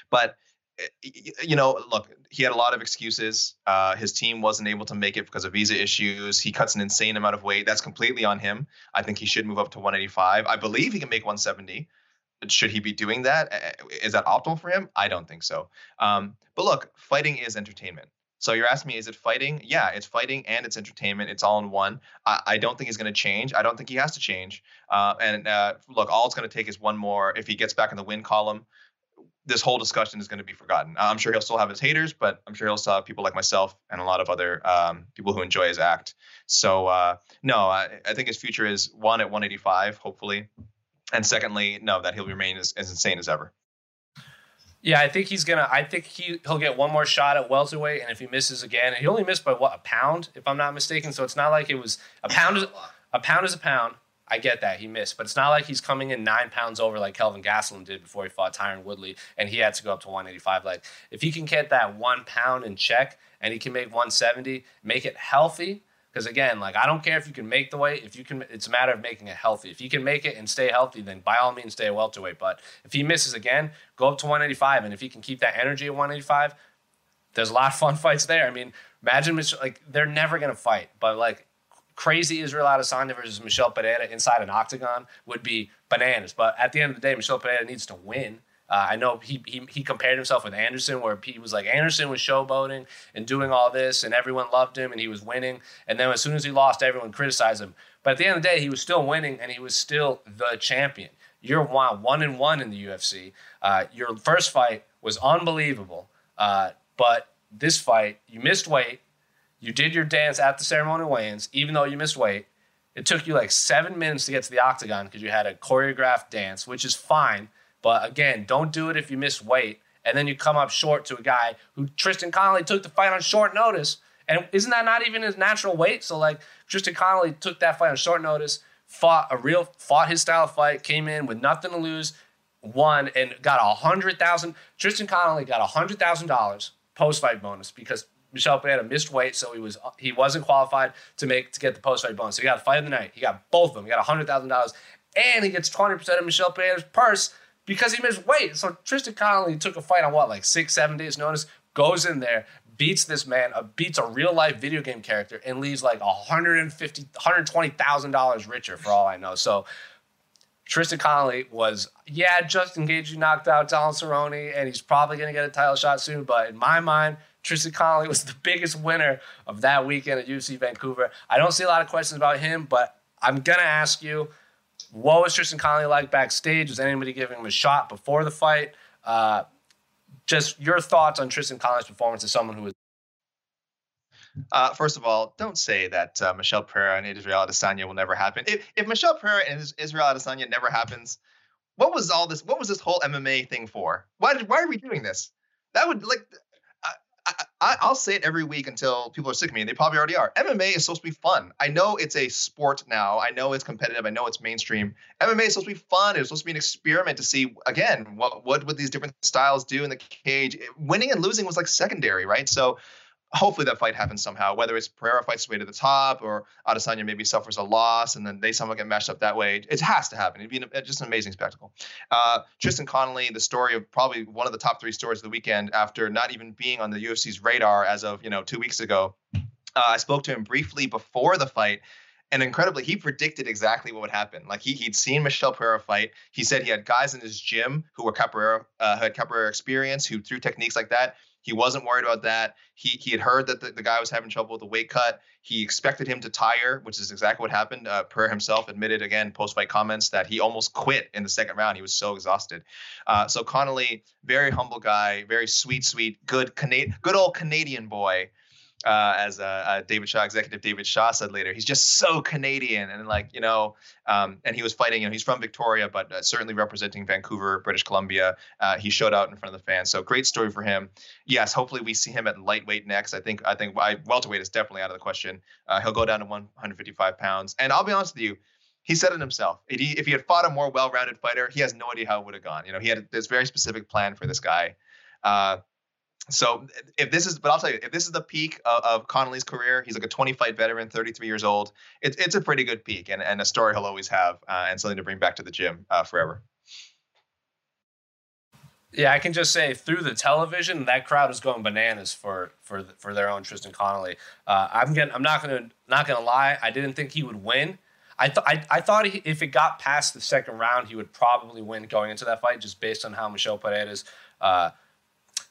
but eh, you know, look, he had a lot of excuses. Uh, his team wasn't able to make it because of visa issues. He cuts an insane amount of weight. That's completely on him. I think he should move up to 185. I believe he can make 170 should he be doing that? Is that optimal for him? I don't think so. Um, but look, fighting is entertainment. So you're asking me, is it fighting? Yeah, it's fighting and it's entertainment. It's all in one. I, I don't think he's going to change. I don't think he has to change. Uh, and uh, look, all it's going to take is one more. If he gets back in the win column, this whole discussion is going to be forgotten. I'm sure he'll still have his haters, but I'm sure he'll still have people like myself and a lot of other um, people who enjoy his act. So uh, no, I, I think his future is one at 185, hopefully, and secondly, no, that he'll remain as, as insane as ever.
Yeah, I think he's gonna. I think he he'll get one more shot at welterweight, and if he misses again, he only missed by what a pound, if I'm not mistaken. So it's not like it was a pound. Is, a pound is a pound. I get that he missed, but it's not like he's coming in nine pounds over like Kelvin Gastelum did before he fought Tyron Woodley, and he had to go up to 185. Like if he can get that one pound in check, and he can make 170, make it healthy, because again, like I don't care if you can make the weight. If you can, it's a matter of making it healthy. If you can make it and stay healthy, then by all means stay a welterweight. But if he misses again, go up to 185. And if he can keep that energy at 185, there's a lot of fun fights there. I mean, imagine like they're never gonna fight, but like crazy Israel Adesanya versus Michel Pereira inside an octagon would be bananas. But at the end of the day, Michel Pereira needs to win. Uh, I know he, he he compared himself with Anderson, where he was like Anderson was showboating and doing all this, and everyone loved him, and he was winning. And then as soon as he lost, everyone criticized him. But at the end of the day, he was still winning, and he was still the champion. You're one one and one in the UFC. Uh, your first fight was unbelievable, uh, but this fight you missed weight. You did your dance at the ceremonial weigh-ins, even though you missed weight. It took you like seven minutes to get to the octagon because you had a choreographed dance, which is fine but again, don't do it if you miss weight. And then you come up short to a guy who Tristan Connelly took the fight on short notice. And isn't that not even his natural weight? So like Tristan Connelly took that fight on short notice, fought a real fought his style of fight, came in with nothing to lose, won, and got a hundred thousand. Tristan Connelly got a hundred thousand dollars post fight bonus because Michel Pereira missed weight, so he was he wasn't qualified to make to get the post fight bonus. So he got a fight of the night. He got both of them. He got hundred thousand dollars, and he gets twenty percent of Michel Pereira's purse because he missed weight. So Tristan Connelly took a fight on what, like six, seven days' notice, goes in there, beats this man, beats a real life video game character, and leaves like $150,000, $120,000 richer for all I know. So Tristan Connelly was, yeah, Justin Gaethje knocked out Donald Cerrone, and he's probably going to get a title shot soon. But in my mind, Tristan Connelly was the biggest winner of that weekend at UFC Vancouver. I don't see a lot of questions about him, but I'm going to ask you what was Tristan Connelly like backstage? Was anybody giving him a shot before the fight? Uh, just your thoughts on Tristan Connelly's performance as someone who was.
Uh, first of all, don't say that uh, Michel Pereira and Israel Adesanya will never happen. If, if Michel Pereira and Israel Adesanya never happens, what was all this? What was this whole MMA thing for? Why did, why are we doing this? That would like, I, will say it every week until people are sick of me, and they probably already are. MMA is supposed to be fun. I know it's a sport now. I know it's competitive. I know it's mainstream. MMA is supposed to be fun. It's supposed to be an experiment to see again what what would these different styles do in the cage. Winning and losing was like secondary, right? So hopefully that fight happens somehow. Whether it's Pereira fights way to the top or Adesanya maybe suffers a loss and then they somehow get matched up that way. It has to happen. It'd be an, just an amazing spectacle. Uh, Tristan Connelly, the story of probably one of the top three stories of the weekend after not even being on the UFC's radar as of you know two weeks ago. Uh, I spoke to him briefly before the fight. And incredibly, he predicted exactly what would happen. Like he he'd seen Michel Pereira fight. He said he had guys in his gym who were capoeira, uh, had capoeira experience, who threw techniques like that. He wasn't worried about that. He he had heard that the, the guy was having trouble with the weight cut. He expected him to tire, which is exactly what happened. Uh, Pereira himself admitted again post fight comments that he almost quit in the second round. He was so exhausted. Uh, so Connelly, very humble guy, very sweet, sweet, good good old Canadian boy uh, as uh, David Shaw, executive David Shaw said later, he's just so Canadian and like you know, um, and he was fighting. You know, he's from Victoria, but uh, certainly representing Vancouver, British Columbia. Uh, he showed out in front of the fans, so great story for him. Yes, hopefully we see him at lightweight next. I think I think I, welterweight is definitely out of the question. Uh, he'll go down to 155 pounds, and I'll be honest with you. He said it himself. If he, if he had fought a more well-rounded fighter, he has no idea how it would have gone. You know, he had this very specific plan for this guy. Uh, so if this is, but I'll tell you, if this is the peak of, of Connelly's career, he's like a 20 fight veteran, 33 years old. It's it's a pretty good peak and, and a story he'll always have uh, and something to bring back to the gym uh, forever.
Yeah, I can just say through the television, that crowd is going bananas for for for their own Tristan Connelly. Uh, I'm getting, I'm not gonna not gonna lie, I didn't think he would win. I thought I, thought if it got past the second round, he would probably win going into that fight, just based on how Michel Pereira's uh,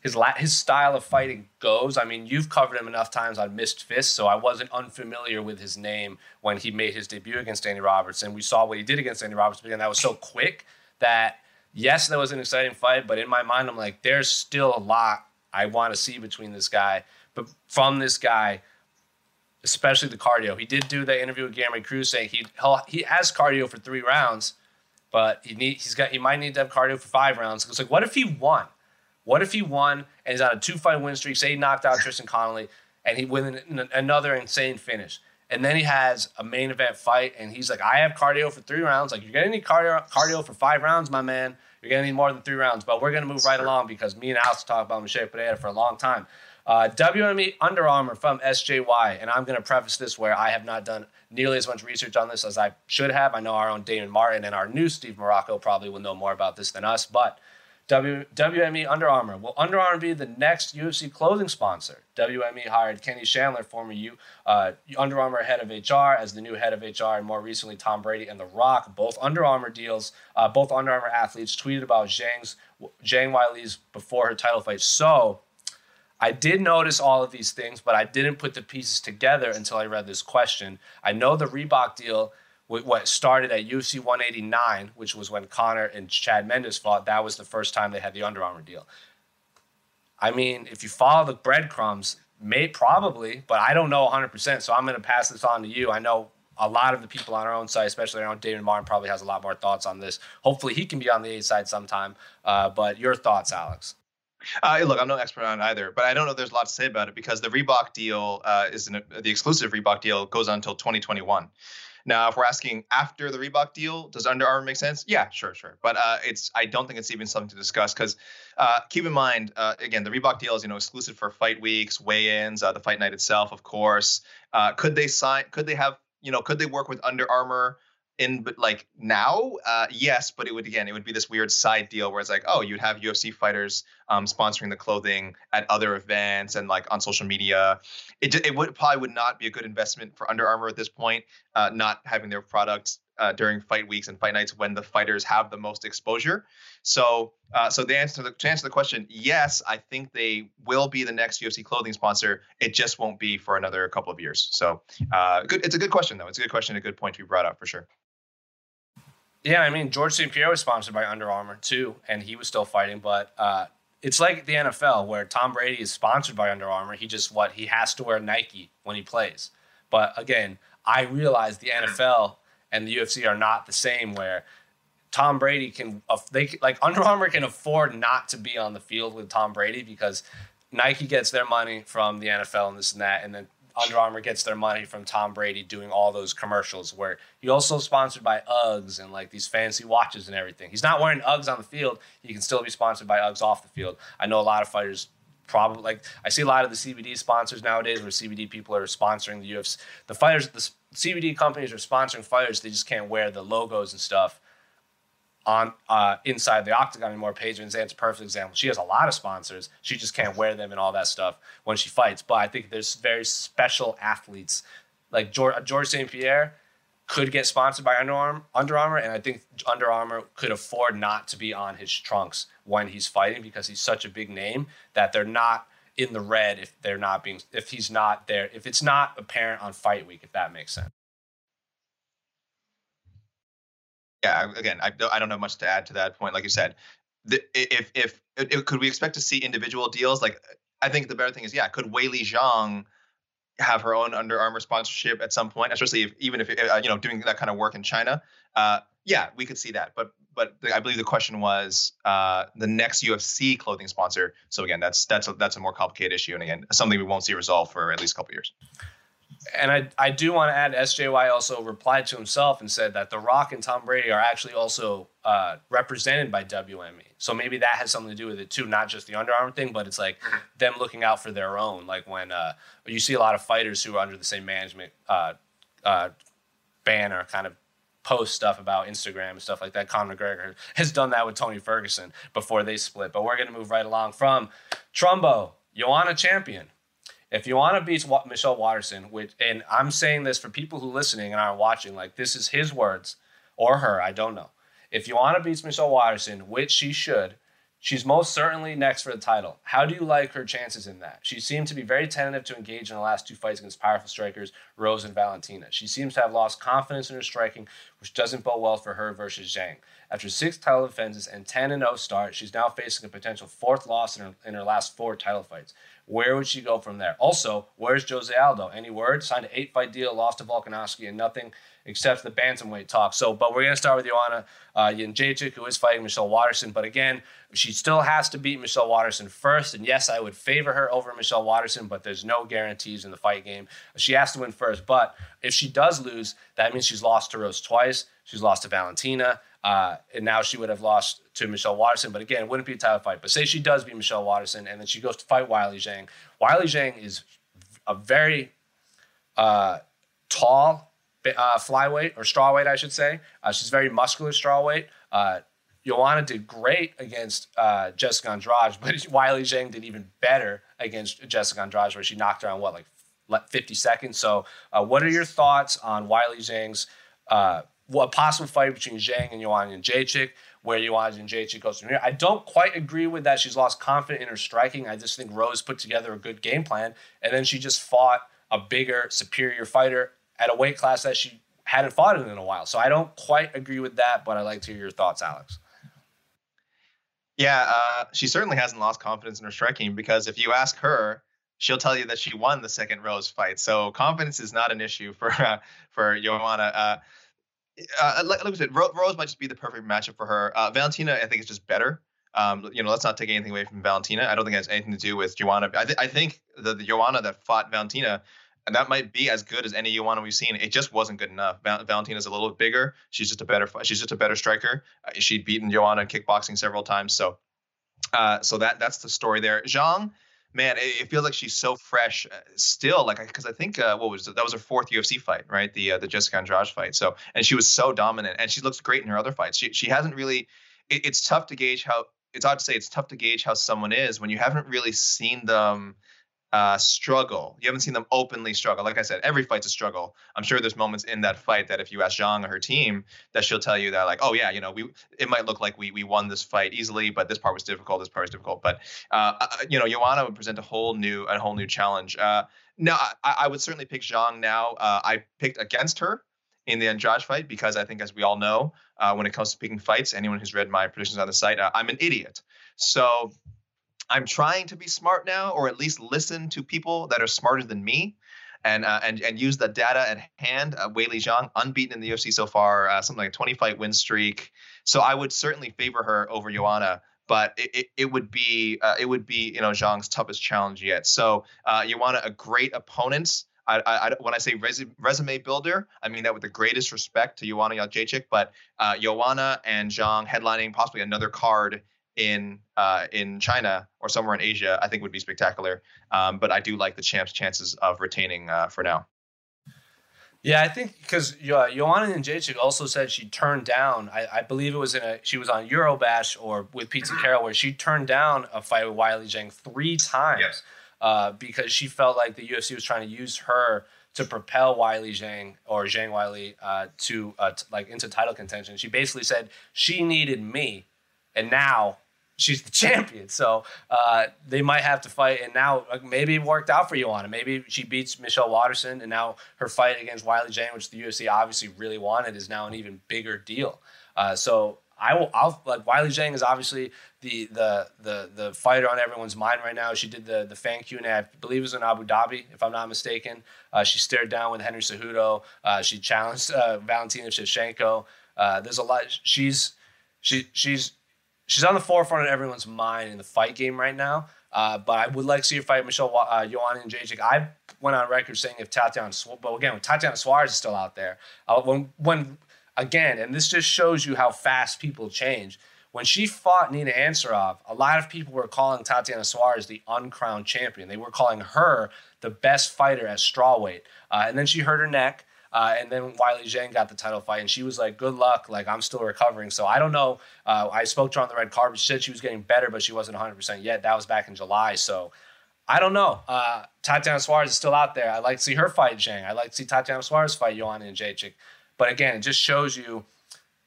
his la- his style of fighting goes. I mean, you've covered him enough times on Missed Fists, so I wasn't unfamiliar with his name when he made his debut against Danny Robertson. We saw what he did against Danny Robertson, and that was so quick that yes, that was an exciting fight. But in my mind, I'm like, there's still a lot I want to see between this guy. But from this guy, especially the cardio, he did do that interview with Gammy Cruz saying he he has cardio for three rounds, but he need he's got he might need to have cardio for five rounds. It's like, what if he won? What if he won and he's on a two fight win streak? Say he knocked out Tristan Connelly and he win another insane finish. And then he has a main event fight and he's like, I have cardio for three rounds. Like, you're going to need cardio, cardio for five rounds, my man. You're going to need more than three rounds. But we're going to move right along because me and Alex talked about Michel Pereira for a long time. Uh, WME Under Armour from SJY. And I'm going to preface this where I have not done nearly as much research on this as I should have. I know our own Damon Martin and our new Steve Marrocco probably will know more about this than us. But W, WME Under Armour. Will Under Armour be the next UFC clothing sponsor? WME hired Kenny Chandler, former U, uh, Under Armour head of HR, as the new head of HR, and more recently Tom Brady and The Rock, both Under Armour deals, uh, both Under Armour athletes tweeted about Zhang's Zhang Weili's before her title fight. So I did notice all of these things, but I didn't put the pieces together until I read this question. I know the Reebok deal what started at UFC 189, which was when Conor and Chad Mendes fought. That was the first time they had the Under Armour deal. I mean, if you follow the breadcrumbs, may probably, but I don't know 100%. So I'm going to pass this on to you. I know a lot of the people on our own side, especially around David Martin, probably has a lot more thoughts on this. Hopefully, he can be on the A side sometime. Uh, but your thoughts, Alex?
Uh, look, I'm no expert on either, but I don't know there's a lot to say about it because the Reebok deal uh, is an, the exclusive Reebok deal goes on until 2021. Now, if we're asking after the Reebok deal, does Under Armour make sense? Yeah, sure, sure. But uh, it's I don't think it's even something to discuss because uh, keep in mind, uh, again, the Reebok deal is you know exclusive for fight weeks, weigh-ins, uh, the fight night itself, of course. Uh, could they sign? Could they have? You know, could they work with Under Armour? in but like now uh, yes but it would again it would be this weird side deal where it's like oh you'd have ufc fighters um, sponsoring the clothing at other events and like on social media. It, it would probably would not be a good investment for under armour at this point uh, not having their products uh, during fight weeks and fight nights when the fighters have the most exposure. So uh, so the answer to, the, to answer the question yes i think they will be the next ufc clothing sponsor. It just won't be for another couple of years. So uh, good it's a good question though. It's a good question a good point to be brought up for sure.
Yeah, I mean George St. Pierre was sponsored by Under Armour too, and he was still fighting. But uh, it's like the NFL where Tom Brady is sponsored by Under Armour. He just what he has to wear Nike when he plays. But again, I realize the NFL and the UFC are not the same. Where Tom Brady can they like Under Armour can afford not to be on the field with Tom Brady because Nike gets their money from the NFL and this and that, and then Under Armour gets their money from Tom Brady doing all those commercials where he also sponsored by Uggs and like these fancy watches and everything. He's not wearing Uggs on the field. He can still be sponsored by Uggs off the field. I know a lot of fighters probably like I see a lot of the CBD sponsors nowadays where CBD people are sponsoring the UFC. The fighters, the CBD companies are sponsoring fighters. They just can't wear the logos and stuff on uh, inside the octagon anymore. Paige VanZant's a perfect example. She has a lot of sponsors. She just can't wear them and all that stuff when she fights. But I think there's very special athletes like George, George St. Pierre could get sponsored by Under Armour, Under Armour, and I think Under Armour could afford not to be on his trunks when he's fighting because he's such a big name that they're not in the red if they're not being if he's not there if it's not apparent on fight week if that makes sense.
Yeah, again, I I don't know much to add to that point. Like you said, the, if, if if could we expect to see individual deals? Like I think the better thing is, yeah, could Weili Zhang have her own Under Armour sponsorship at some point, especially if, even if uh, you know doing that kind of work in China. Uh, yeah, we could see that. But but I believe the question was uh, the next UFC clothing sponsor. So again, that's that's a, that's a more complicated issue, and again, something we won't see resolved for at least a couple years
and I, I do want to add SJY also replied to himself and said that The Rock and Tom Brady are actually also uh, represented by WME. So maybe that has something to do with it too, not just the Under Armour thing, but it's like them looking out for their own. Like when uh, you see a lot of fighters who are under the same management uh, uh banner kind of post stuff about Instagram and stuff like that. Conor McGregor has done that with Tony Ferguson before they split. But we're going to move right along from Trumbo, Joanna Champion. If you want to beat Michelle Waterson, which, and I'm saying this for people who listening and aren't watching, like this is his words or her, I don't know. If you want to beat Michelle Waterson, which she should, she's most certainly next for the title. How do you like her chances in that? She seemed to be very tentative to engage in the last two fights against powerful strikers, Rose and Valentina. She seems to have lost confidence in her striking, which doesn't bode well for her versus Zhang. After six title defenses and 10 0 start, she's now facing a potential fourth loss in her, in her last four title fights. Where would she go from there? Also, where's Jose Aldo? Any word? Signed an eight fight deal, lost to Volkanovski, and nothing except the bantamweight talk. So, but we're going to start with Joanna uh, Jędrzejczyk, who is fighting Michelle Waterson. But again, she still has to beat Michelle Waterson first. And yes, I would favor her over Michelle Waterson, but there's no guarantees in the fight game. She has to win first. But if she does lose, that means she's lost to Rose twice. She's lost to Valentina. Uh, and now she would have lost to Michelle Waterson. But again, it wouldn't be a title fight. But say she does beat Michelle Waterson and then she goes to fight Weili Zhang. Weili Zhang is a very uh, tall uh, flyweight or strawweight, I should say. Uh, she's very muscular strawweight. Uh, Joanna did great against uh, Jessica Andrade, but Weili Zhang did even better against Jessica Andrade, where she knocked her on what, like 50 seconds. So, uh, what are your thoughts on Weili Zhang's uh, a possible fight between Zhang and Joanna Jędrzejczyk, where Joanna Jędrzejczyk goes from here. I don't quite agree with that. She's lost confidence in her striking. I just think Rose put together a good game plan, and then she just fought a bigger, superior fighter at a weight class that she hadn't fought in in a while. So I don't quite agree with that, but I'd like to hear your thoughts, Alex.
Yeah, uh, she certainly hasn't lost confidence in her striking because if you ask her, she'll tell you that she won the second Rose fight. So confidence is not an issue for uh, for Joanna. Uh, uh, like, like I said, Rose might just be the perfect matchup for her. Uh, Valentina, I think, is just better. Um, you know, let's not take anything away from Valentina. I don't think it has anything to do with Joanna. I, th- I think the, the Joanna that fought Valentina, and that might be as good as any Joanna we've seen. It just wasn't good enough. Val- Valentina's a little bigger. She's just a better. She's just a better striker. Uh, she'd beaten Joanna in kickboxing several times. So, uh, so that that's the story there. Zhang man, it, it, feels like she's so fresh uh, still. Like, because I think uh, what was that was her fourth UFC fight, right? The uh, the Jessica Andrade fight. So, and she was so dominant, and she looks great in her other fights. She she hasn't really. It, it's tough to gauge how. It's odd to say it's tough to gauge how someone is when you haven't really seen them uh, struggle. You haven't seen them openly struggle. Like I said, every fight's a struggle. I'm sure there's moments in that fight that if you ask Zhang or her team, that she'll tell you that like, oh yeah, you know, we it might look like we we won this fight easily, but this part was difficult. This part was difficult. But uh, uh you know, Joanna would present a whole new a whole new challenge. Uh, no, I, I would certainly pick Zhang now. Uh, I picked against her in the Andrade fight because I think, as we all know, uh, when it comes to picking fights, anyone who's read my predictions on the site, uh, I'm an idiot. So I'm trying to be smart now, or at least listen to people that are smarter than me, and uh, and and use the data at hand. Uh, Weili Zhang, unbeaten in the UFC so far, uh, something like a 20 fight win streak. So I would certainly favor her over Joanna. but it, it, it would be uh, it would be you know Zhang's toughest challenge yet. So uh, you a great opponent. I, I, when I say resume, builder, I mean that with the greatest respect to Joanna Jędrzejczyk, but uh, Joanna and Zhang headlining possibly another card in uh, in China or somewhere in Asia, I think would be spectacular. Um, but I do like the champ's chances of retaining uh, for now.
Yeah, I think because uh, Joanna Jędrzejczyk also said she turned down. I, I, believe it was in a she was on Eurobash or with Pete Carroll where she turned down a fight with Weili Zhang three times yes. uh, because she felt like the UFC was trying to use her to propel Weili Zhang or Zhang Weili uh, to uh, t- like into title contention. She basically said she needed me, and now she's the champion. So uh, they might have to fight. And now maybe it worked out for Joanna. Maybe she beats Michelle Waterson, and now her fight against Weili Zhang, which the UFC obviously really wanted, is now an even bigger deal. Uh, so I will. I'll like Weili Zhang is obviously the the the the fighter on everyone's mind right now. She did the the fan Q and I believe it was in Abu Dhabi, if I'm not mistaken. Uh, she stared down with Henry Cejudo. Uh, she challenged uh, Valentina Shevchenko. Uh, there's a lot. She's she she's she's on the forefront of everyone's mind in the fight game right now. Uh, but I would like to see her fight Michelle uh, Joanna Jędrzejczyk. I went on record saying if Tatiana, but again, when Tatiana Suarez is still out there, uh, when when again, and this just shows you how fast people change. When she fought Nina Ansaroff, a lot of people were calling Tatiana Suarez the uncrowned champion. They were calling her the best fighter at strawweight. Uh, and then she hurt her neck. Uh, and then Weili Zhang got the title fight, and she was like, "Good luck, like I'm still recovering." So I don't know. Uh, I spoke to her on the red carpet. She said she was getting better, but she wasn't 100 percent yet. That was back in July, so I don't know. Uh, Tatiana Suarez is still out there. I like to see her fight Zhang. I like to see Tatiana Suarez fight Joanna Jędrzejczyk. But again, it just shows you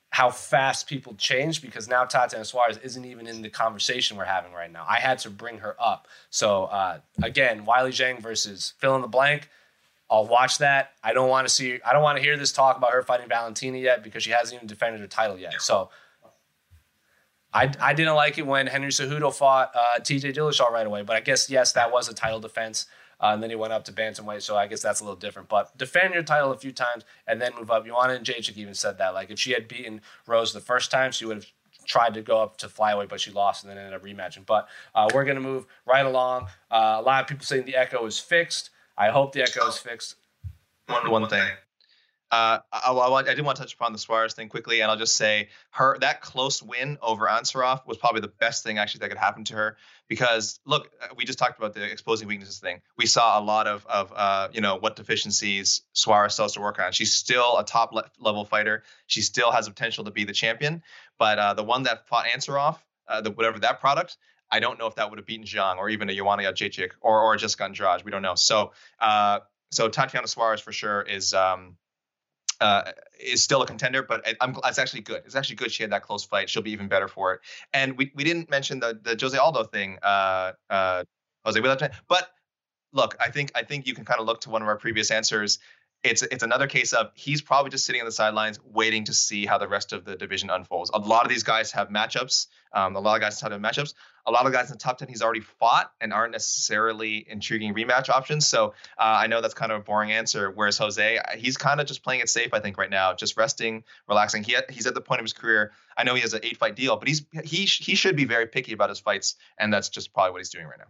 how fast people change because now Tatiana Suarez isn't even in the conversation we're having right now. I had to bring her up. So uh, again, Weili Zhang versus fill in the blank. I'll watch that. I don't want to see. I don't want to hear this talk about her fighting Valentina yet because she hasn't even defended her title yet. So I, I didn't like it when Henry Cejudo fought uh, T.J. Dillashaw right away. But I guess yes, that was a title defense. Uh, and then he went up to bantamweight, so I guess that's a little different. But defend your title a few times and then move up. Joanna Jędrzejczyk even said that. Like if she had beaten Rose the first time, she would have tried to go up to flyweight, but she lost and then ended up rematching. But uh, we're going to move right along. Uh, a lot of people saying the echo is fixed. I hope the echo is fixed.
One, one thing. Uh, I, I, I, did want to touch upon the Suarez thing quickly, and I'll just say her that close win over Ansaroff was probably the best thing actually that could happen to her. Because look, uh, we just talked about the exposing weaknesses thing. We saw a lot of of uh, you know what deficiencies Suarez still has to work on. She's still a top le- level fighter. She still has potential to be the champion. But uh, the one that fought Ansaroff, uh, the whatever that product, I don't know if that would have beaten Zhang or even a Joanna Jędrzejczyk or or Jessica Andrade. We don't know. So uh, so Tatiana Suarez for sure is um, uh, is still a contender, but I'm, it's actually good. It's actually good she had that close fight. She'll be even better for it. And we, we didn't mention the the Jose Aldo thing. Uh, uh, Jose, We left, but look, I think I think you can kind of look to one of our previous answers it's it's another case of he's probably just sitting on the sidelines waiting to see how the rest of the division unfolds. A lot of these guys have matchups. Um, a lot of guys have matchups. A lot of guys in the top ten he's already fought and aren't necessarily intriguing rematch options. So uh, I know that's kind of a boring answer. Whereas Jose, he's kind of just playing it safe. I think right now, just resting, relaxing. He he's at the point of his career. I know he has an eight fight deal, but he's he he should be very picky about his fights, and that's just probably what he's doing right now.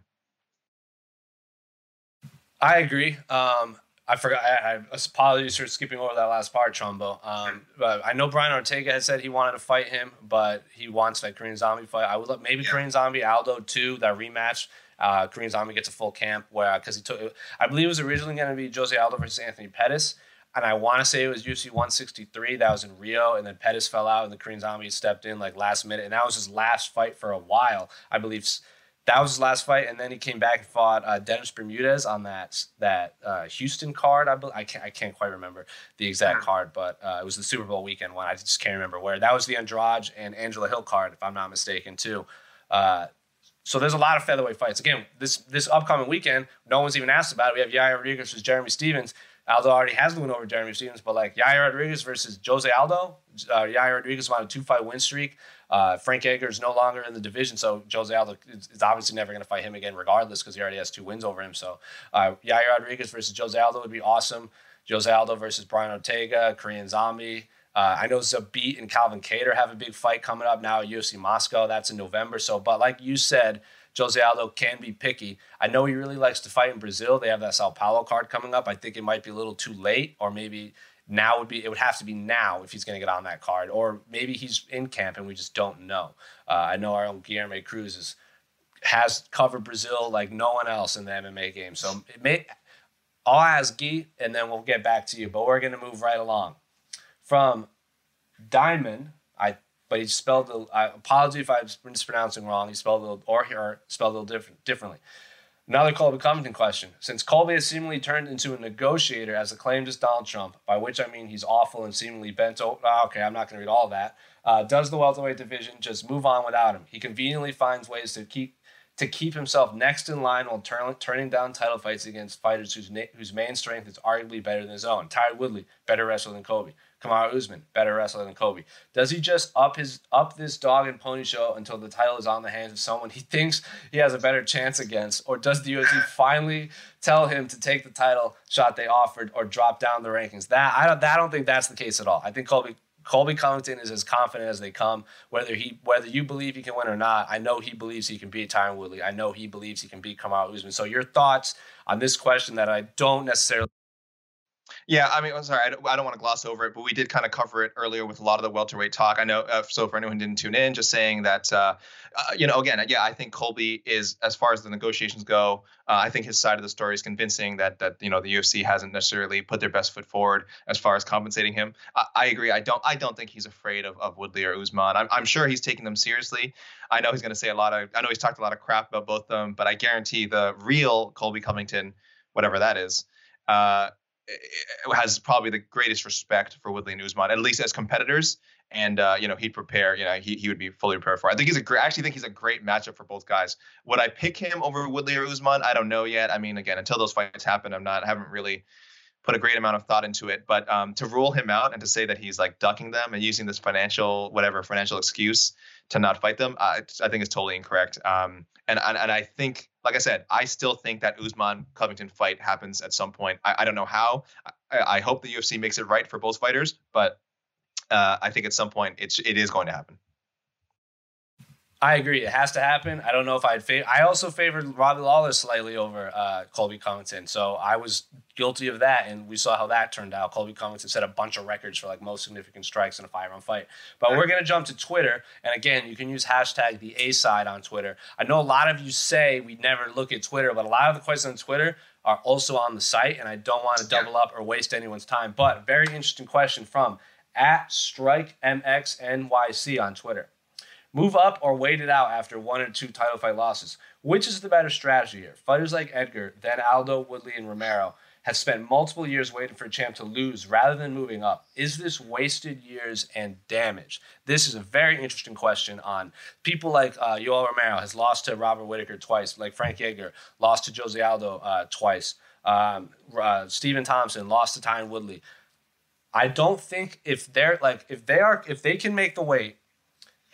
I agree. Um, I forgot. I, I apologies for skipping over that last part, Trumbo. Um, but I know Brian Ortega had said he wanted to fight him, but he wants that Korean Zombie fight. I would love maybe yeah. Korean Zombie Aldo too. That rematch. Uh, Korean Zombie gets a full camp where because he took. I believe it was originally going to be Jose Aldo versus Anthony Pettis, and I want to say it was UFC 163. That was in Rio, and then Pettis fell out, and the Korean Zombie stepped in like last minute, and that was his last fight for a while. I believe that was his last fight, and then he came back and fought uh, Dennis Bermudez on that that uh, Houston card. I, I can't I can't quite remember the exact card, but uh, it was the Super Bowl weekend one. I just can't remember where. That was the Andrade and Angela Hill card, if I'm not mistaken, too. Uh, so there's a lot of featherweight fights. Again, this this upcoming weekend, no one's even asked about it. We have Yair Rodriguez versus Jeremy Stephens. Aldo already has the win over Jeremy Stephens, but like Yair Rodriguez versus Jose Aldo, uh, Yair Rodriguez on a two fight win streak. Uh, Frank Edgar is no longer in the division, so Jose Aldo is, obviously never going to fight him again, regardless, because he already has two wins over him. So uh, Yair Rodriguez versus Jose Aldo would be awesome. Jose Aldo versus Brian Ortega, Korean Zombie. Uh, I know Zabit and Calvin Kattar have a big fight coming up now at UFC Moscow. That's in November. So, but like you said, Jose Aldo can be picky. I know he really likes to fight in Brazil. They have that Sao Paulo card coming up. I think it might be a little too late, or maybe now would be it would have to be now if he's going to get on that card, or maybe he's in camp and we just don't know. Uh, I know our own Guilherme Cruz is, has covered Brazil like no one else in the MMA game. So it may. I'll ask Guy, and then we'll get back to you. But we're going to move right along from Diamond. I but he spelled the. I apologize if I'm mispronouncing wrong. He spelled it or, or spelled it a little different differently. Another Colby Covington question. Since Colby has seemingly turned into a negotiator as acclaimed as Donald Trump, by which I mean he's awful and seemingly bent over. Oh, okay, I'm not going to read all that. Uh, does the welterweight division just move on without him? He conveniently finds ways to keep to keep himself next in line while turn, turning down title fights against fighters whose, na- whose main strength is arguably better than his own. Tyron Woodley, better wrestler than Colby. Kamaru Usman, better wrestler than Colby. Does he just up his up this dog and pony show until the title is on the hands of someone he thinks he has a better chance against, or does the UFC finally tell him to take the title shot they offered or drop down the rankings? That I don't. I don't think that's the case at all. I think Colby Colby Covington is as confident as they come. Whether he whether you believe he can win or not, I know he believes he can beat Tyron Woodley. I know he believes he can beat Kamaru Usman. So your thoughts on this question that I don't necessarily
yeah, I mean, I'm sorry, I don't, I don't want to gloss over it, but we did kind of cover it earlier with a lot of the welterweight talk. I know, uh, so for anyone who didn't tune in, just saying that, uh, uh, you know, again, yeah, I think Colby is, as far as the negotiations go, uh, I think his side of the story is convincing that that you know the UFC hasn't necessarily put their best foot forward as far as compensating him. I, I agree. I don't. I don't think he's afraid of, of Woodley or Usman. I'm, I'm sure he's taking them seriously. I know he's going to say a lot of. I know he's talked a lot of crap about both of them, but I guarantee the real Colby Covington, whatever that is. Uh, has probably the greatest respect for Woodley and Usman, at least as competitors. And uh, you know, he'd prepare. You know, he, he would be fully prepared for. It. I think he's a great. I actually think he's a great matchup for both guys. Would I pick him over Woodley or Usman? I don't know yet. I mean, again, until those fights happen, I'm not. I haven't really put a great amount of thought into it. But um, to rule him out and to say that he's like ducking them and using this financial whatever financial excuse to not fight them, uh, I think is totally incorrect. Um, and, and and I think, like I said, I still think that Usman Covington fight happens at some point. I, I don't know how. I, I, hope the UFC makes it right for both fighters, but uh, I think at some point it's it is going to happen.
I agree. It has to happen. I don't know if I'd favor. I also favored Robbie Lawler slightly over uh, Colby Covington, so I was guilty of that, and we saw how that turned out. Colby Covington set a bunch of records for like most significant strikes in a five-round fight. But we're gonna jump to Twitter, and again, you can use hashtag the A side on Twitter. I know a lot of you say we never look at Twitter, but a lot of the questions on Twitter are also on the site, and I don't want to double up or waste anyone's time. But very interesting question from at Strike MX NYC on Twitter. Move up or wait it out after one or two title fight losses. Which is the better strategy here? Fighters like Edgar, then Aldo, Woodley, and Romero have spent multiple years waiting for a champ to lose rather than moving up. Is this wasted years and damage? This is a very interesting question on people like uh, Yoel Romero has lost to Robert Whitaker twice, like Frank Edgar lost to Jose Aldo uh, twice. Um, uh, Stephen Thompson lost to Tyron Woodley. I don't think if they're like if they are if they can make the weight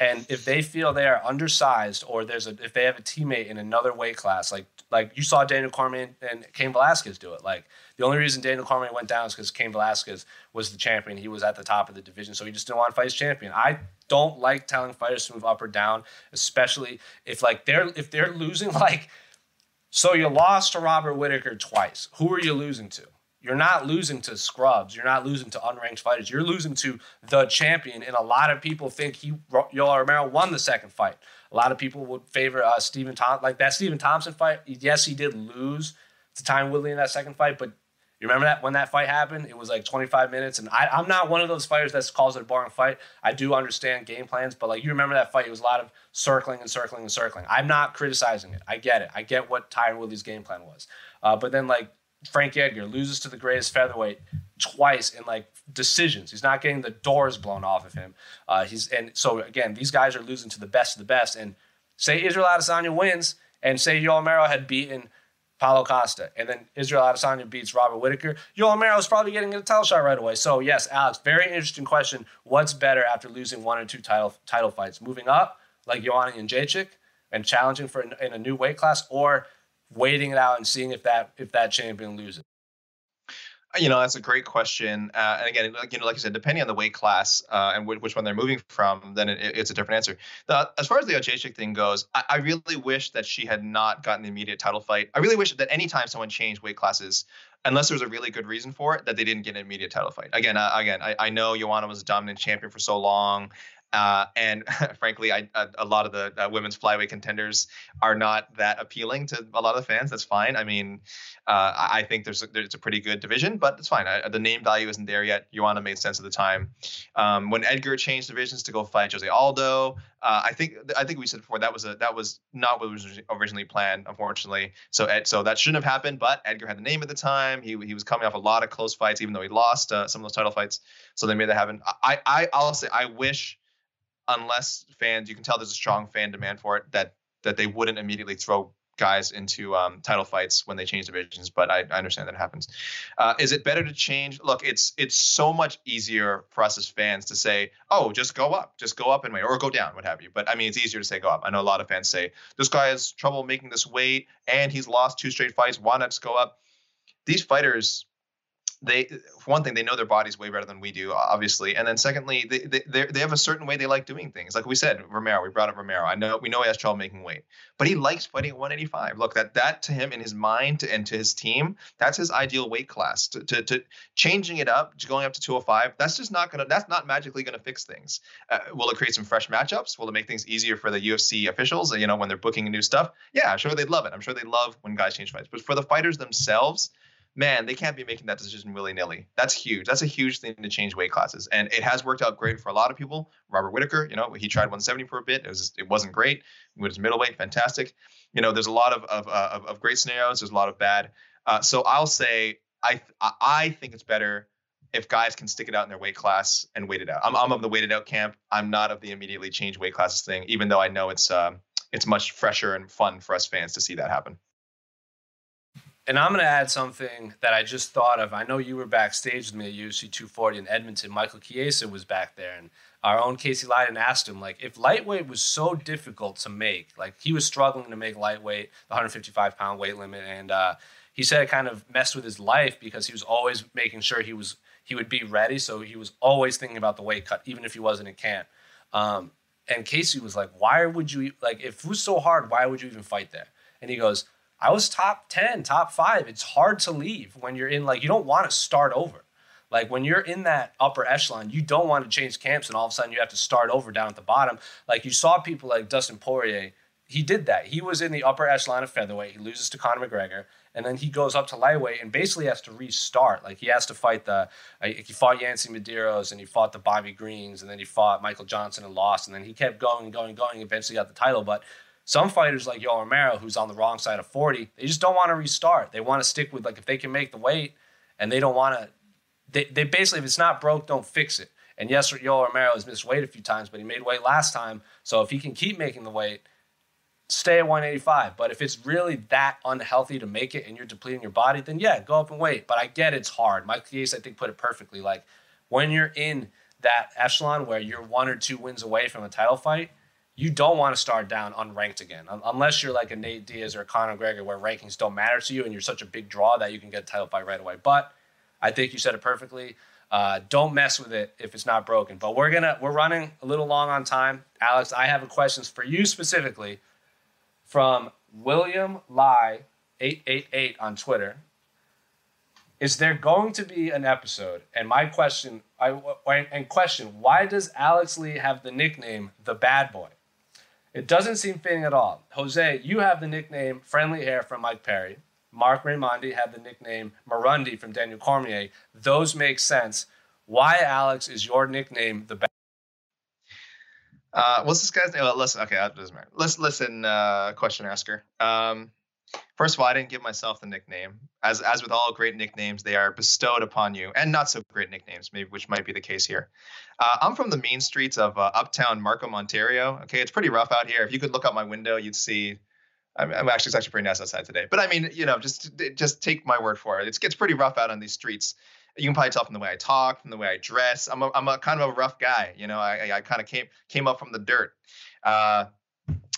and if they feel they are undersized or there's a if they have a teammate in another weight class, like like you saw Daniel Cormier and Cain Velasquez do it. Like the only reason Daniel Cormier went down is because Cain Velasquez was the champion. He was at the top of the division, so he just didn't want to fight his champion. I don't like telling fighters to move up or down, especially if like they're if they're losing like. So you lost to Robert Whitaker twice. Who are you losing to? You're not losing to scrubs. You're not losing to unranked fighters. You're losing to the champion. And a lot of people think he Yoel Romero won the second fight. A lot of people would favor uh, Stephen Thompson. Like that Stephen Thompson fight, yes, he did lose to Tyron Woodley in that second fight, but you remember that when that fight happened? It was like 25 minutes, and I, am not one of those fighters that calls it a boring fight. I do understand game plans, but like you remember that fight, it was a lot of circling and circling and circling. I'm not criticizing it. I get it. I get what Tyron Woodley's game plan was. Uh, but then like Frank Edgar loses to the greatest featherweight twice in like decisions. He's not getting the doors blown off of him. Uh, he's and so again, these guys are losing to the best of the best. And say Israel Adesanya wins, and say Yoel Romero had beaten Paulo Costa, and then Israel Adesanya beats Robert Whitaker. Yoel Romero is probably getting a title shot right away. So yes, Alex, very interesting question. What's better after losing one or two title title fights? Moving up like Joanna Jędrzejczyk and challenging for in a new weight class, or waiting it out and seeing if that if that champion loses.
You know, that's a great question. Uh, and again, like, you know, like you said, depending on the weight class uh, and which one they're moving from, then it, it's a different answer. The, as far as the Jacek thing goes, I, I, really wish that she had not gotten the immediate title fight. I really wish that anytime someone changed weight classes, unless there was a really good reason for it, that they didn't get an immediate title fight. Again, uh, again, I, I know Joanna was a dominant champion for so long. Uh, and frankly, I, a, a, lot of the uh, women's flyweight contenders are not that appealing to a lot of the fans. That's fine. I mean, uh, I think there's a, a pretty good division, but it's fine. I, the name value isn't there yet. Joanna made sense at the time. Um, when Edgar changed divisions to go fight Jose Aldo, uh, I think I think we said before that was a that was not what was originally planned, unfortunately. So Ed, so that shouldn't have happened. But Edgar had the name at the time. He he was coming off a lot of close fights, even though he lost uh, some of those title fights. So they made that happen. I I I'll say I wish unless fans, you can tell there's a strong fan demand for it, that that they wouldn't immediately throw guys into um, title fights when they change divisions. But I, I understand that happens. Uh, is it better to change? Look, it's it's so much easier for us as fans to say, oh, just go up, just go up and wait, or go down, what have you. But I mean, it's easier to say go up. I know a lot of fans say this guy has trouble making this weight, and he's lost two straight fights. Why not just go up? These fighters they for one thing they know their bodies way better than we do obviously. And then secondly they, they they have a certain way they like doing things. Like we said romero we brought up romero. I know we know he has trouble making weight but he likes fighting at 185 look that that to him in his mind and to his team that's his ideal weight class. To, to, to changing it up going up to 205 that's just not gonna that's not magically gonna fix things. Uh, will it create some fresh matchups? Will it make things easier for the ufc officials you know when they're booking new stuff? Yeah sure they'd love it. I'm sure they love when guys change fights. But for the fighters themselves man, they can't be making that decision willy nilly. That's huge. That's a huge thing to change weight classes, and it has worked out great for a lot of people. Robert Whitaker, you know, he tried 170 for a bit. It was just, it wasn't great. With his middleweight, fantastic. You know, there's a lot of of, uh, of, of great scenarios. There's a lot of bad. Uh, so I'll say I I think it's better if guys can stick it out in their weight class and wait it out. I'm, I'm of the waited out camp. I'm not of the immediately change weight classes thing, even though I know it's um, it's much fresher and fun for us fans to see that happen.
And I'm going to add something that I just thought of. I know you were backstage with me at UFC 240 in Edmonton. Michael Chiesa was back there, and our own Casey Leydon asked him, like, if lightweight was so difficult to make, like he was struggling to make lightweight, the 155 pound weight limit, and uh, he said it kind of messed with his life because he was always making sure he was he would be ready. So he was always thinking about the weight cut, even if he wasn't in camp. Um, and Casey was like, "Why would you like if it was so hard? Why would you even fight there?" And he goes I was top 10, top five. It's hard to leave when you're in, like, you don't want to start over. Like, when you're in that upper echelon, you don't want to change camps and all of a sudden you have to start over down at the bottom. Like, you saw people like Dustin Poirier. He did that. He was in the upper echelon of featherweight. He loses to Conor McGregor. And then he goes up to lightweight and basically has to restart. Like, he has to fight the, he fought Yancy Medeiros and he fought the Bobby Greens and then he fought Michael Johnson and lost. And then he kept going and going and going, eventually got the title. But some fighters like Yoel Romero, who's on the wrong side of 40, they just don't want to restart. They want to stick with like if they can make the weight and they don't want to they, they basically if it's not broke, don't fix it. And yes, Yoel Romero has missed weight a few times, but he made weight last time. So if he can keep making the weight, stay at 185. But if it's really that unhealthy to make it and you're depleting your body, then yeah, go up and wait. But I get it's hard. Mike Chiesa, I think, put it perfectly. Like when you're in that echelon where you're one or two wins away from a title fight, you don't want to start down unranked again, unless you're like a Nate Diaz or a Conor McGregor, where rankings don't matter to you and you're such a big draw that you can get a title fight right away. But I think you said it perfectly. Uh, don't mess with it if it's not broken. But we're gonna we're running a little long on time, Alex. I have a questions for you specifically from William Lie eight eight eight on Twitter. Is there going to be an episode? And my question, I and question, why does Alex Lee have the nickname the Bad Boy? It doesn't seem fitting at all. Jose, you have the nickname Friendly Hair from Mike Perry. Marc Raimondi had the nickname Marundi from Daniel Cormier. Those make sense. Why, Alex, is your nickname the best?
Uh, what's this guy's name? Well, listen, okay, doesn't matter. Let's listen, uh, question asker. Um, First of all, I didn't give myself the nickname. As as with all great nicknames, they are bestowed upon you, and not so great nicknames, maybe which might be the case here. Uh, I'm from the mean streets of uh, Uptown Markham, Ontario. Okay, it's pretty rough out here. If you could look out my window, you'd see. I'm, I'm actually it's actually pretty nice outside today. But I mean, you know, just just take my word for it. It's gets pretty rough out on these streets. You can probably tell from the way I talk, from the way I dress. I'm a, I'm a kind of a rough guy. You know, I, I, I kind of came came up from the dirt. Uh,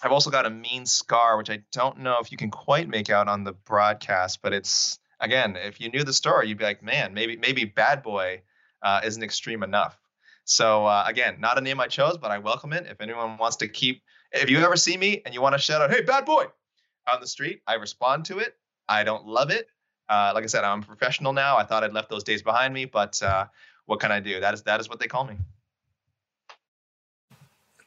I've also got a mean scar, which I don't know if you can quite make out on the broadcast, but it's again, if you knew the story, you'd be like, man, maybe maybe Bad Boy uh, isn't extreme enough. So uh, again, not a name I chose, but I welcome it. If anyone wants to keep, if you ever see me and you want to shout out, "Hey, Bad Boy," on the street, I respond to it. I don't love it. Uh, like I said, I'm professional now. I thought I'd left those days behind me, but uh, what can I do? That is that is what they call me.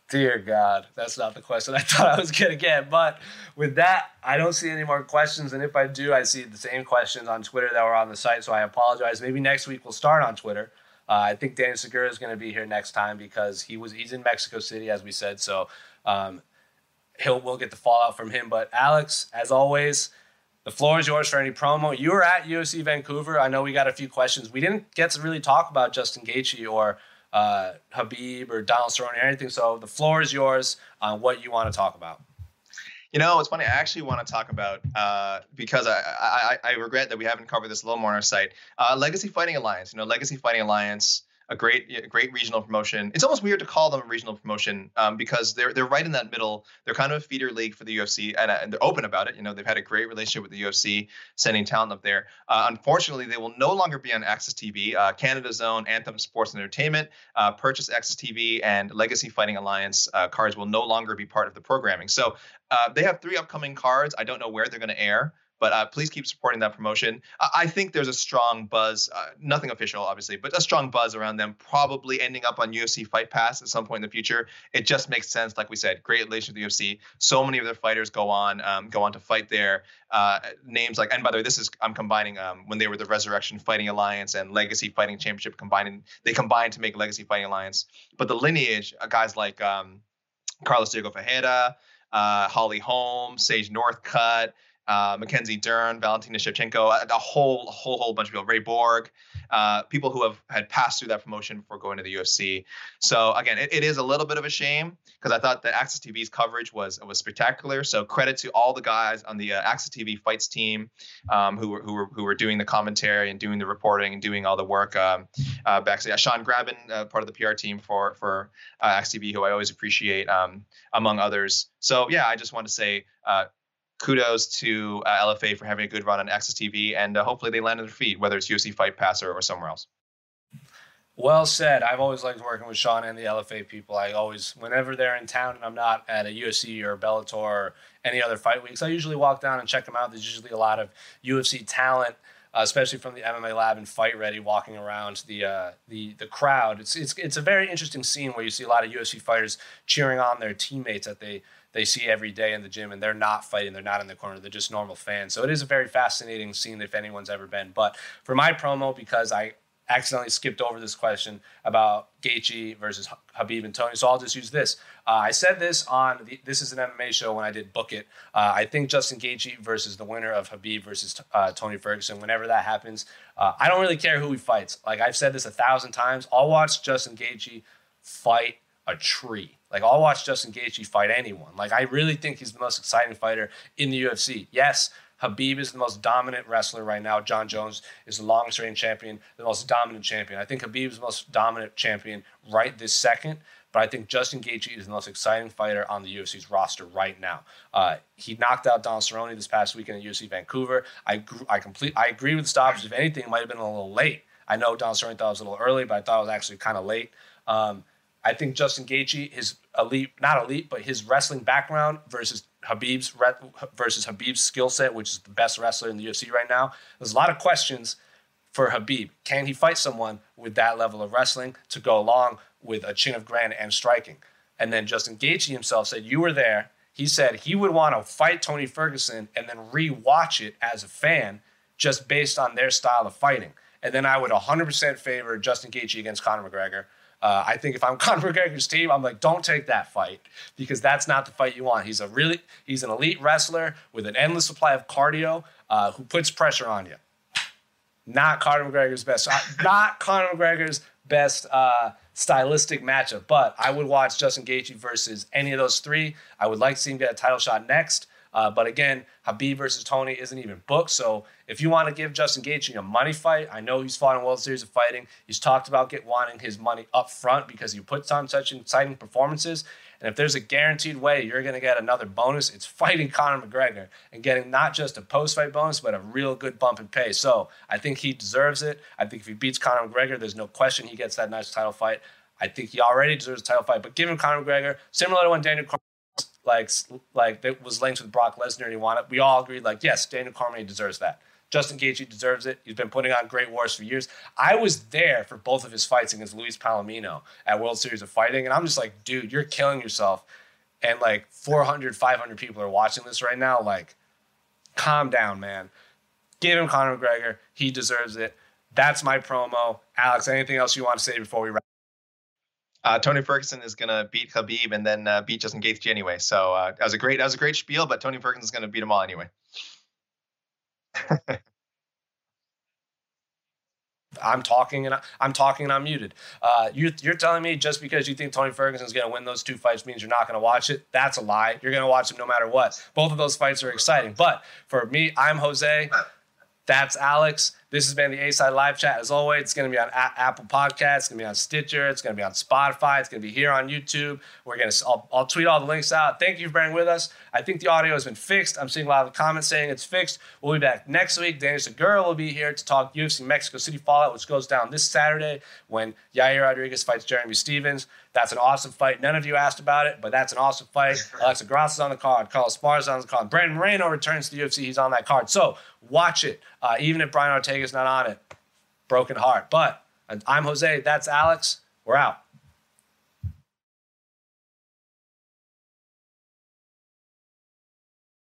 Dear God, that's not the question I thought I was going to get. But with that, I don't see any more questions. And if I do, I see the same questions on Twitter that were on the site. So I apologize. Maybe next week we'll start on Twitter. Uh, I think Danny Segura is going to be here next time because he was he's in Mexico City, as we said. So um, he'll we'll get the fallout from him. But Alex, as always, the floor is yours for any promo. You were at UFC Vancouver. I know we got a few questions. We didn't get to really talk about Justin Gaethje or uh, Khabib or Donald Cerrone or anything. So the floor is yours on what you want to talk about.
You know, it's funny. I actually want to talk about uh, because I, I, I regret that we haven't covered this a little more on our site. Uh, Legacy Fighting Alliance. You know, Legacy Fighting Alliance a great a great regional promotion. It's almost weird to call them a regional promotion um, because they're they're right in that middle. They're kind of a feeder league for the UFC, and, uh, and, they're open about it. You know, they've had a great relationship with the UFC, sending talent up there. Uh, unfortunately, they will no longer be on AXS TV. Uh, Canada Zone, Anthem Sports and Entertainment, uh, purchase AXS TV, and Legacy Fighting Alliance uh, cards will no longer be part of the programming. So uh, they have three upcoming cards. I don't know where they're going to air. But uh, please keep supporting that promotion. I think there's a strong buzz, uh, nothing official, obviously, but a strong buzz around them probably ending up on UFC Fight Pass at some point in the future. It just makes sense, like we said, great relation with the UFC. So many of their fighters go on, um, go on to fight there. Uh, names like, and by the way, this is I'm combining um, when they were the Resurrection Fighting Alliance and Legacy Fighting Championship combining. They combined to make Legacy Fighting Alliance, but the lineage, uh, guys like um, Carlos Diego Ferreira. Uh, Holly Holm, Sage Northcutt, uh, Mackenzie Dern, Valentina Shevchenko, a, whole, whole, whole bunch of people, Ray Borg, uh, people who have had passed through that promotion before going to the UFC. So again, it, it is a little bit of a shame because I thought that AXS TV's coverage was was spectacular. So credit to all the guys on the uh, AXS TV fights team um, who were who were who were doing the commentary and doing the reporting and doing all the work um, uh, backstage. Sean Graben, uh, part of the PR team for for uh, AXS TV, who I always appreciate, um, among others. So yeah, I just want to say uh, kudos to uh, LFA for having a good run on AXS TV, and uh, hopefully they land on their feet, whether it's UFC Fight Pass or, or somewhere else.
Well said. I've always liked working with Sean and the LFA people. I always, whenever they're in town and I'm not at a UFC or Bellator or any other fight weeks, I usually walk down and check them out. There's usually a lot of UFC talent, uh, especially from the MMA Lab and Fight Ready, walking around the uh, the the crowd. It's it's it's a very interesting scene where you see a lot of UFC fighters cheering on their teammates that they they see every day in the gym and they're not fighting they're not in the corner they're just normal fans. So it is a very fascinating scene if anyone's ever been. But for my promo because i accidentally skipped over this question about Gaethje versus Habib and Tony so I'll just use this. Uh, I said this on the, this is an MMA show when I did book it. Uh, I think Justin Gaethje versus the winner of Habib versus uh, Tony Ferguson whenever that happens uh, I don't really care who he fights. Like I've said this a thousand times. I'll watch Justin Gaethje fight a tree like I'll watch Justin Gaethje fight anyone. Like I really think he's the most exciting fighter in the UFC. Yes, Habib is the most dominant wrestler right now. Jon Jones is the longest reigning champion, the most dominant champion. I think Khabib is the most dominant champion right this second. But I think Justin Gaethje is the most exciting fighter on the UFC's roster right now. Uh, he knocked out Don Cerrone this past weekend at UFC Vancouver. I I complete I agree with the stoppage. If anything, it might have been a little late. I know Don Cerrone thought it was a little early, but I thought it was actually kind of late. Um, I think Justin Gaethje, his elite, not elite, but his wrestling background versus Habib's versus Khabib's skill set, which is the best wrestler in the UFC right now. There's a lot of questions for Habib. Can he fight someone with that level of wrestling to go along with a chin of granite and striking? And then Justin Gaethje himself said, "You were there." He said he would want to fight Tony Ferguson and then re-watch it as a fan, just based on their style of fighting. And then I would 100% favor Justin Gaethje against Conor McGregor. Uh, I think if I'm Conor McGregor's team, I'm like, don't take that fight because that's not the fight you want. He's a really, he's an elite wrestler with an endless supply of cardio uh, who puts pressure on you. Not Conor McGregor's best, uh, not Conor McGregor's best uh, stylistic matchup. But I would watch Justin Gaethje versus any of those three. I would like to see him get a title shot next. Uh, but again, Habib versus Tony isn't even booked. So if you want to give Justin Gaethje a money fight, I know he's fought in World Series of Fighting. He's talked about get wanting his money up front because he puts on such exciting performances. And if there's a guaranteed way you're going to get another bonus, it's fighting Conor McGregor and getting not just a post fight bonus, but a real good bump in pay. So I think he deserves it. I think if he beats Conor McGregor, there's no question he gets that nice title fight. I think he already deserves a title fight, but give him Conor McGregor, similar to when Daniel Cormier like like that was linked with Brock Lesnar and he wanted. We all agreed like yes, Daniel Cormier deserves that. Justin Gaethje deserves it. He's been putting on great wars for years. I was there for both of his fights against Luis Palomino at World Series of Fighting, and I'm just like, dude, you're killing yourself. And like 400, 500 people are watching this right now. Like, calm down, man. Give him Conor McGregor. He deserves it. That's my promo. Alex, anything else you want to say before we wrap?
Uh, Tony Ferguson is gonna beat Khabib and then uh, beat Justin Gaethje anyway. So uh, that was a great that was a great spiel, but Tony Ferguson is gonna beat them all anyway.
I'm talking and I, am talking and I'm muted. Uh, you, are telling me just because you think Tony Ferguson is going to win those two fights means you're not going to watch it? That's a lie. You're going to watch them no matter what. Both of those fights are exciting. But for me, I'm Jose. That's Alex. This has been the A Side Live Chat. As always, it's going to be on a- Apple Podcasts, it's going to be on Stitcher, it's going to be on Spotify, it's going to be here on YouTube. We're going to, I'll, I'll, tweet all the links out. Thank you for bearing with us. I think the audio has been fixed. I'm seeing a lot of the comments saying it's fixed. We'll be back next week. Daniel Segura will be here to talk UFC Mexico City Fallout, which goes down this Saturday when Yair Rodriguez fights Jeremy Stephens. That's an awesome fight. None of you asked about it, but that's an awesome fight. Alexa Grasso is on the card. Carla Esparza on the card. Brandon Moreno returns to the UFC. He's on that card. So watch it. Uh, even if Brian Ortega's not on it, broken heart. But I'm Jose. That's Alex. We're out.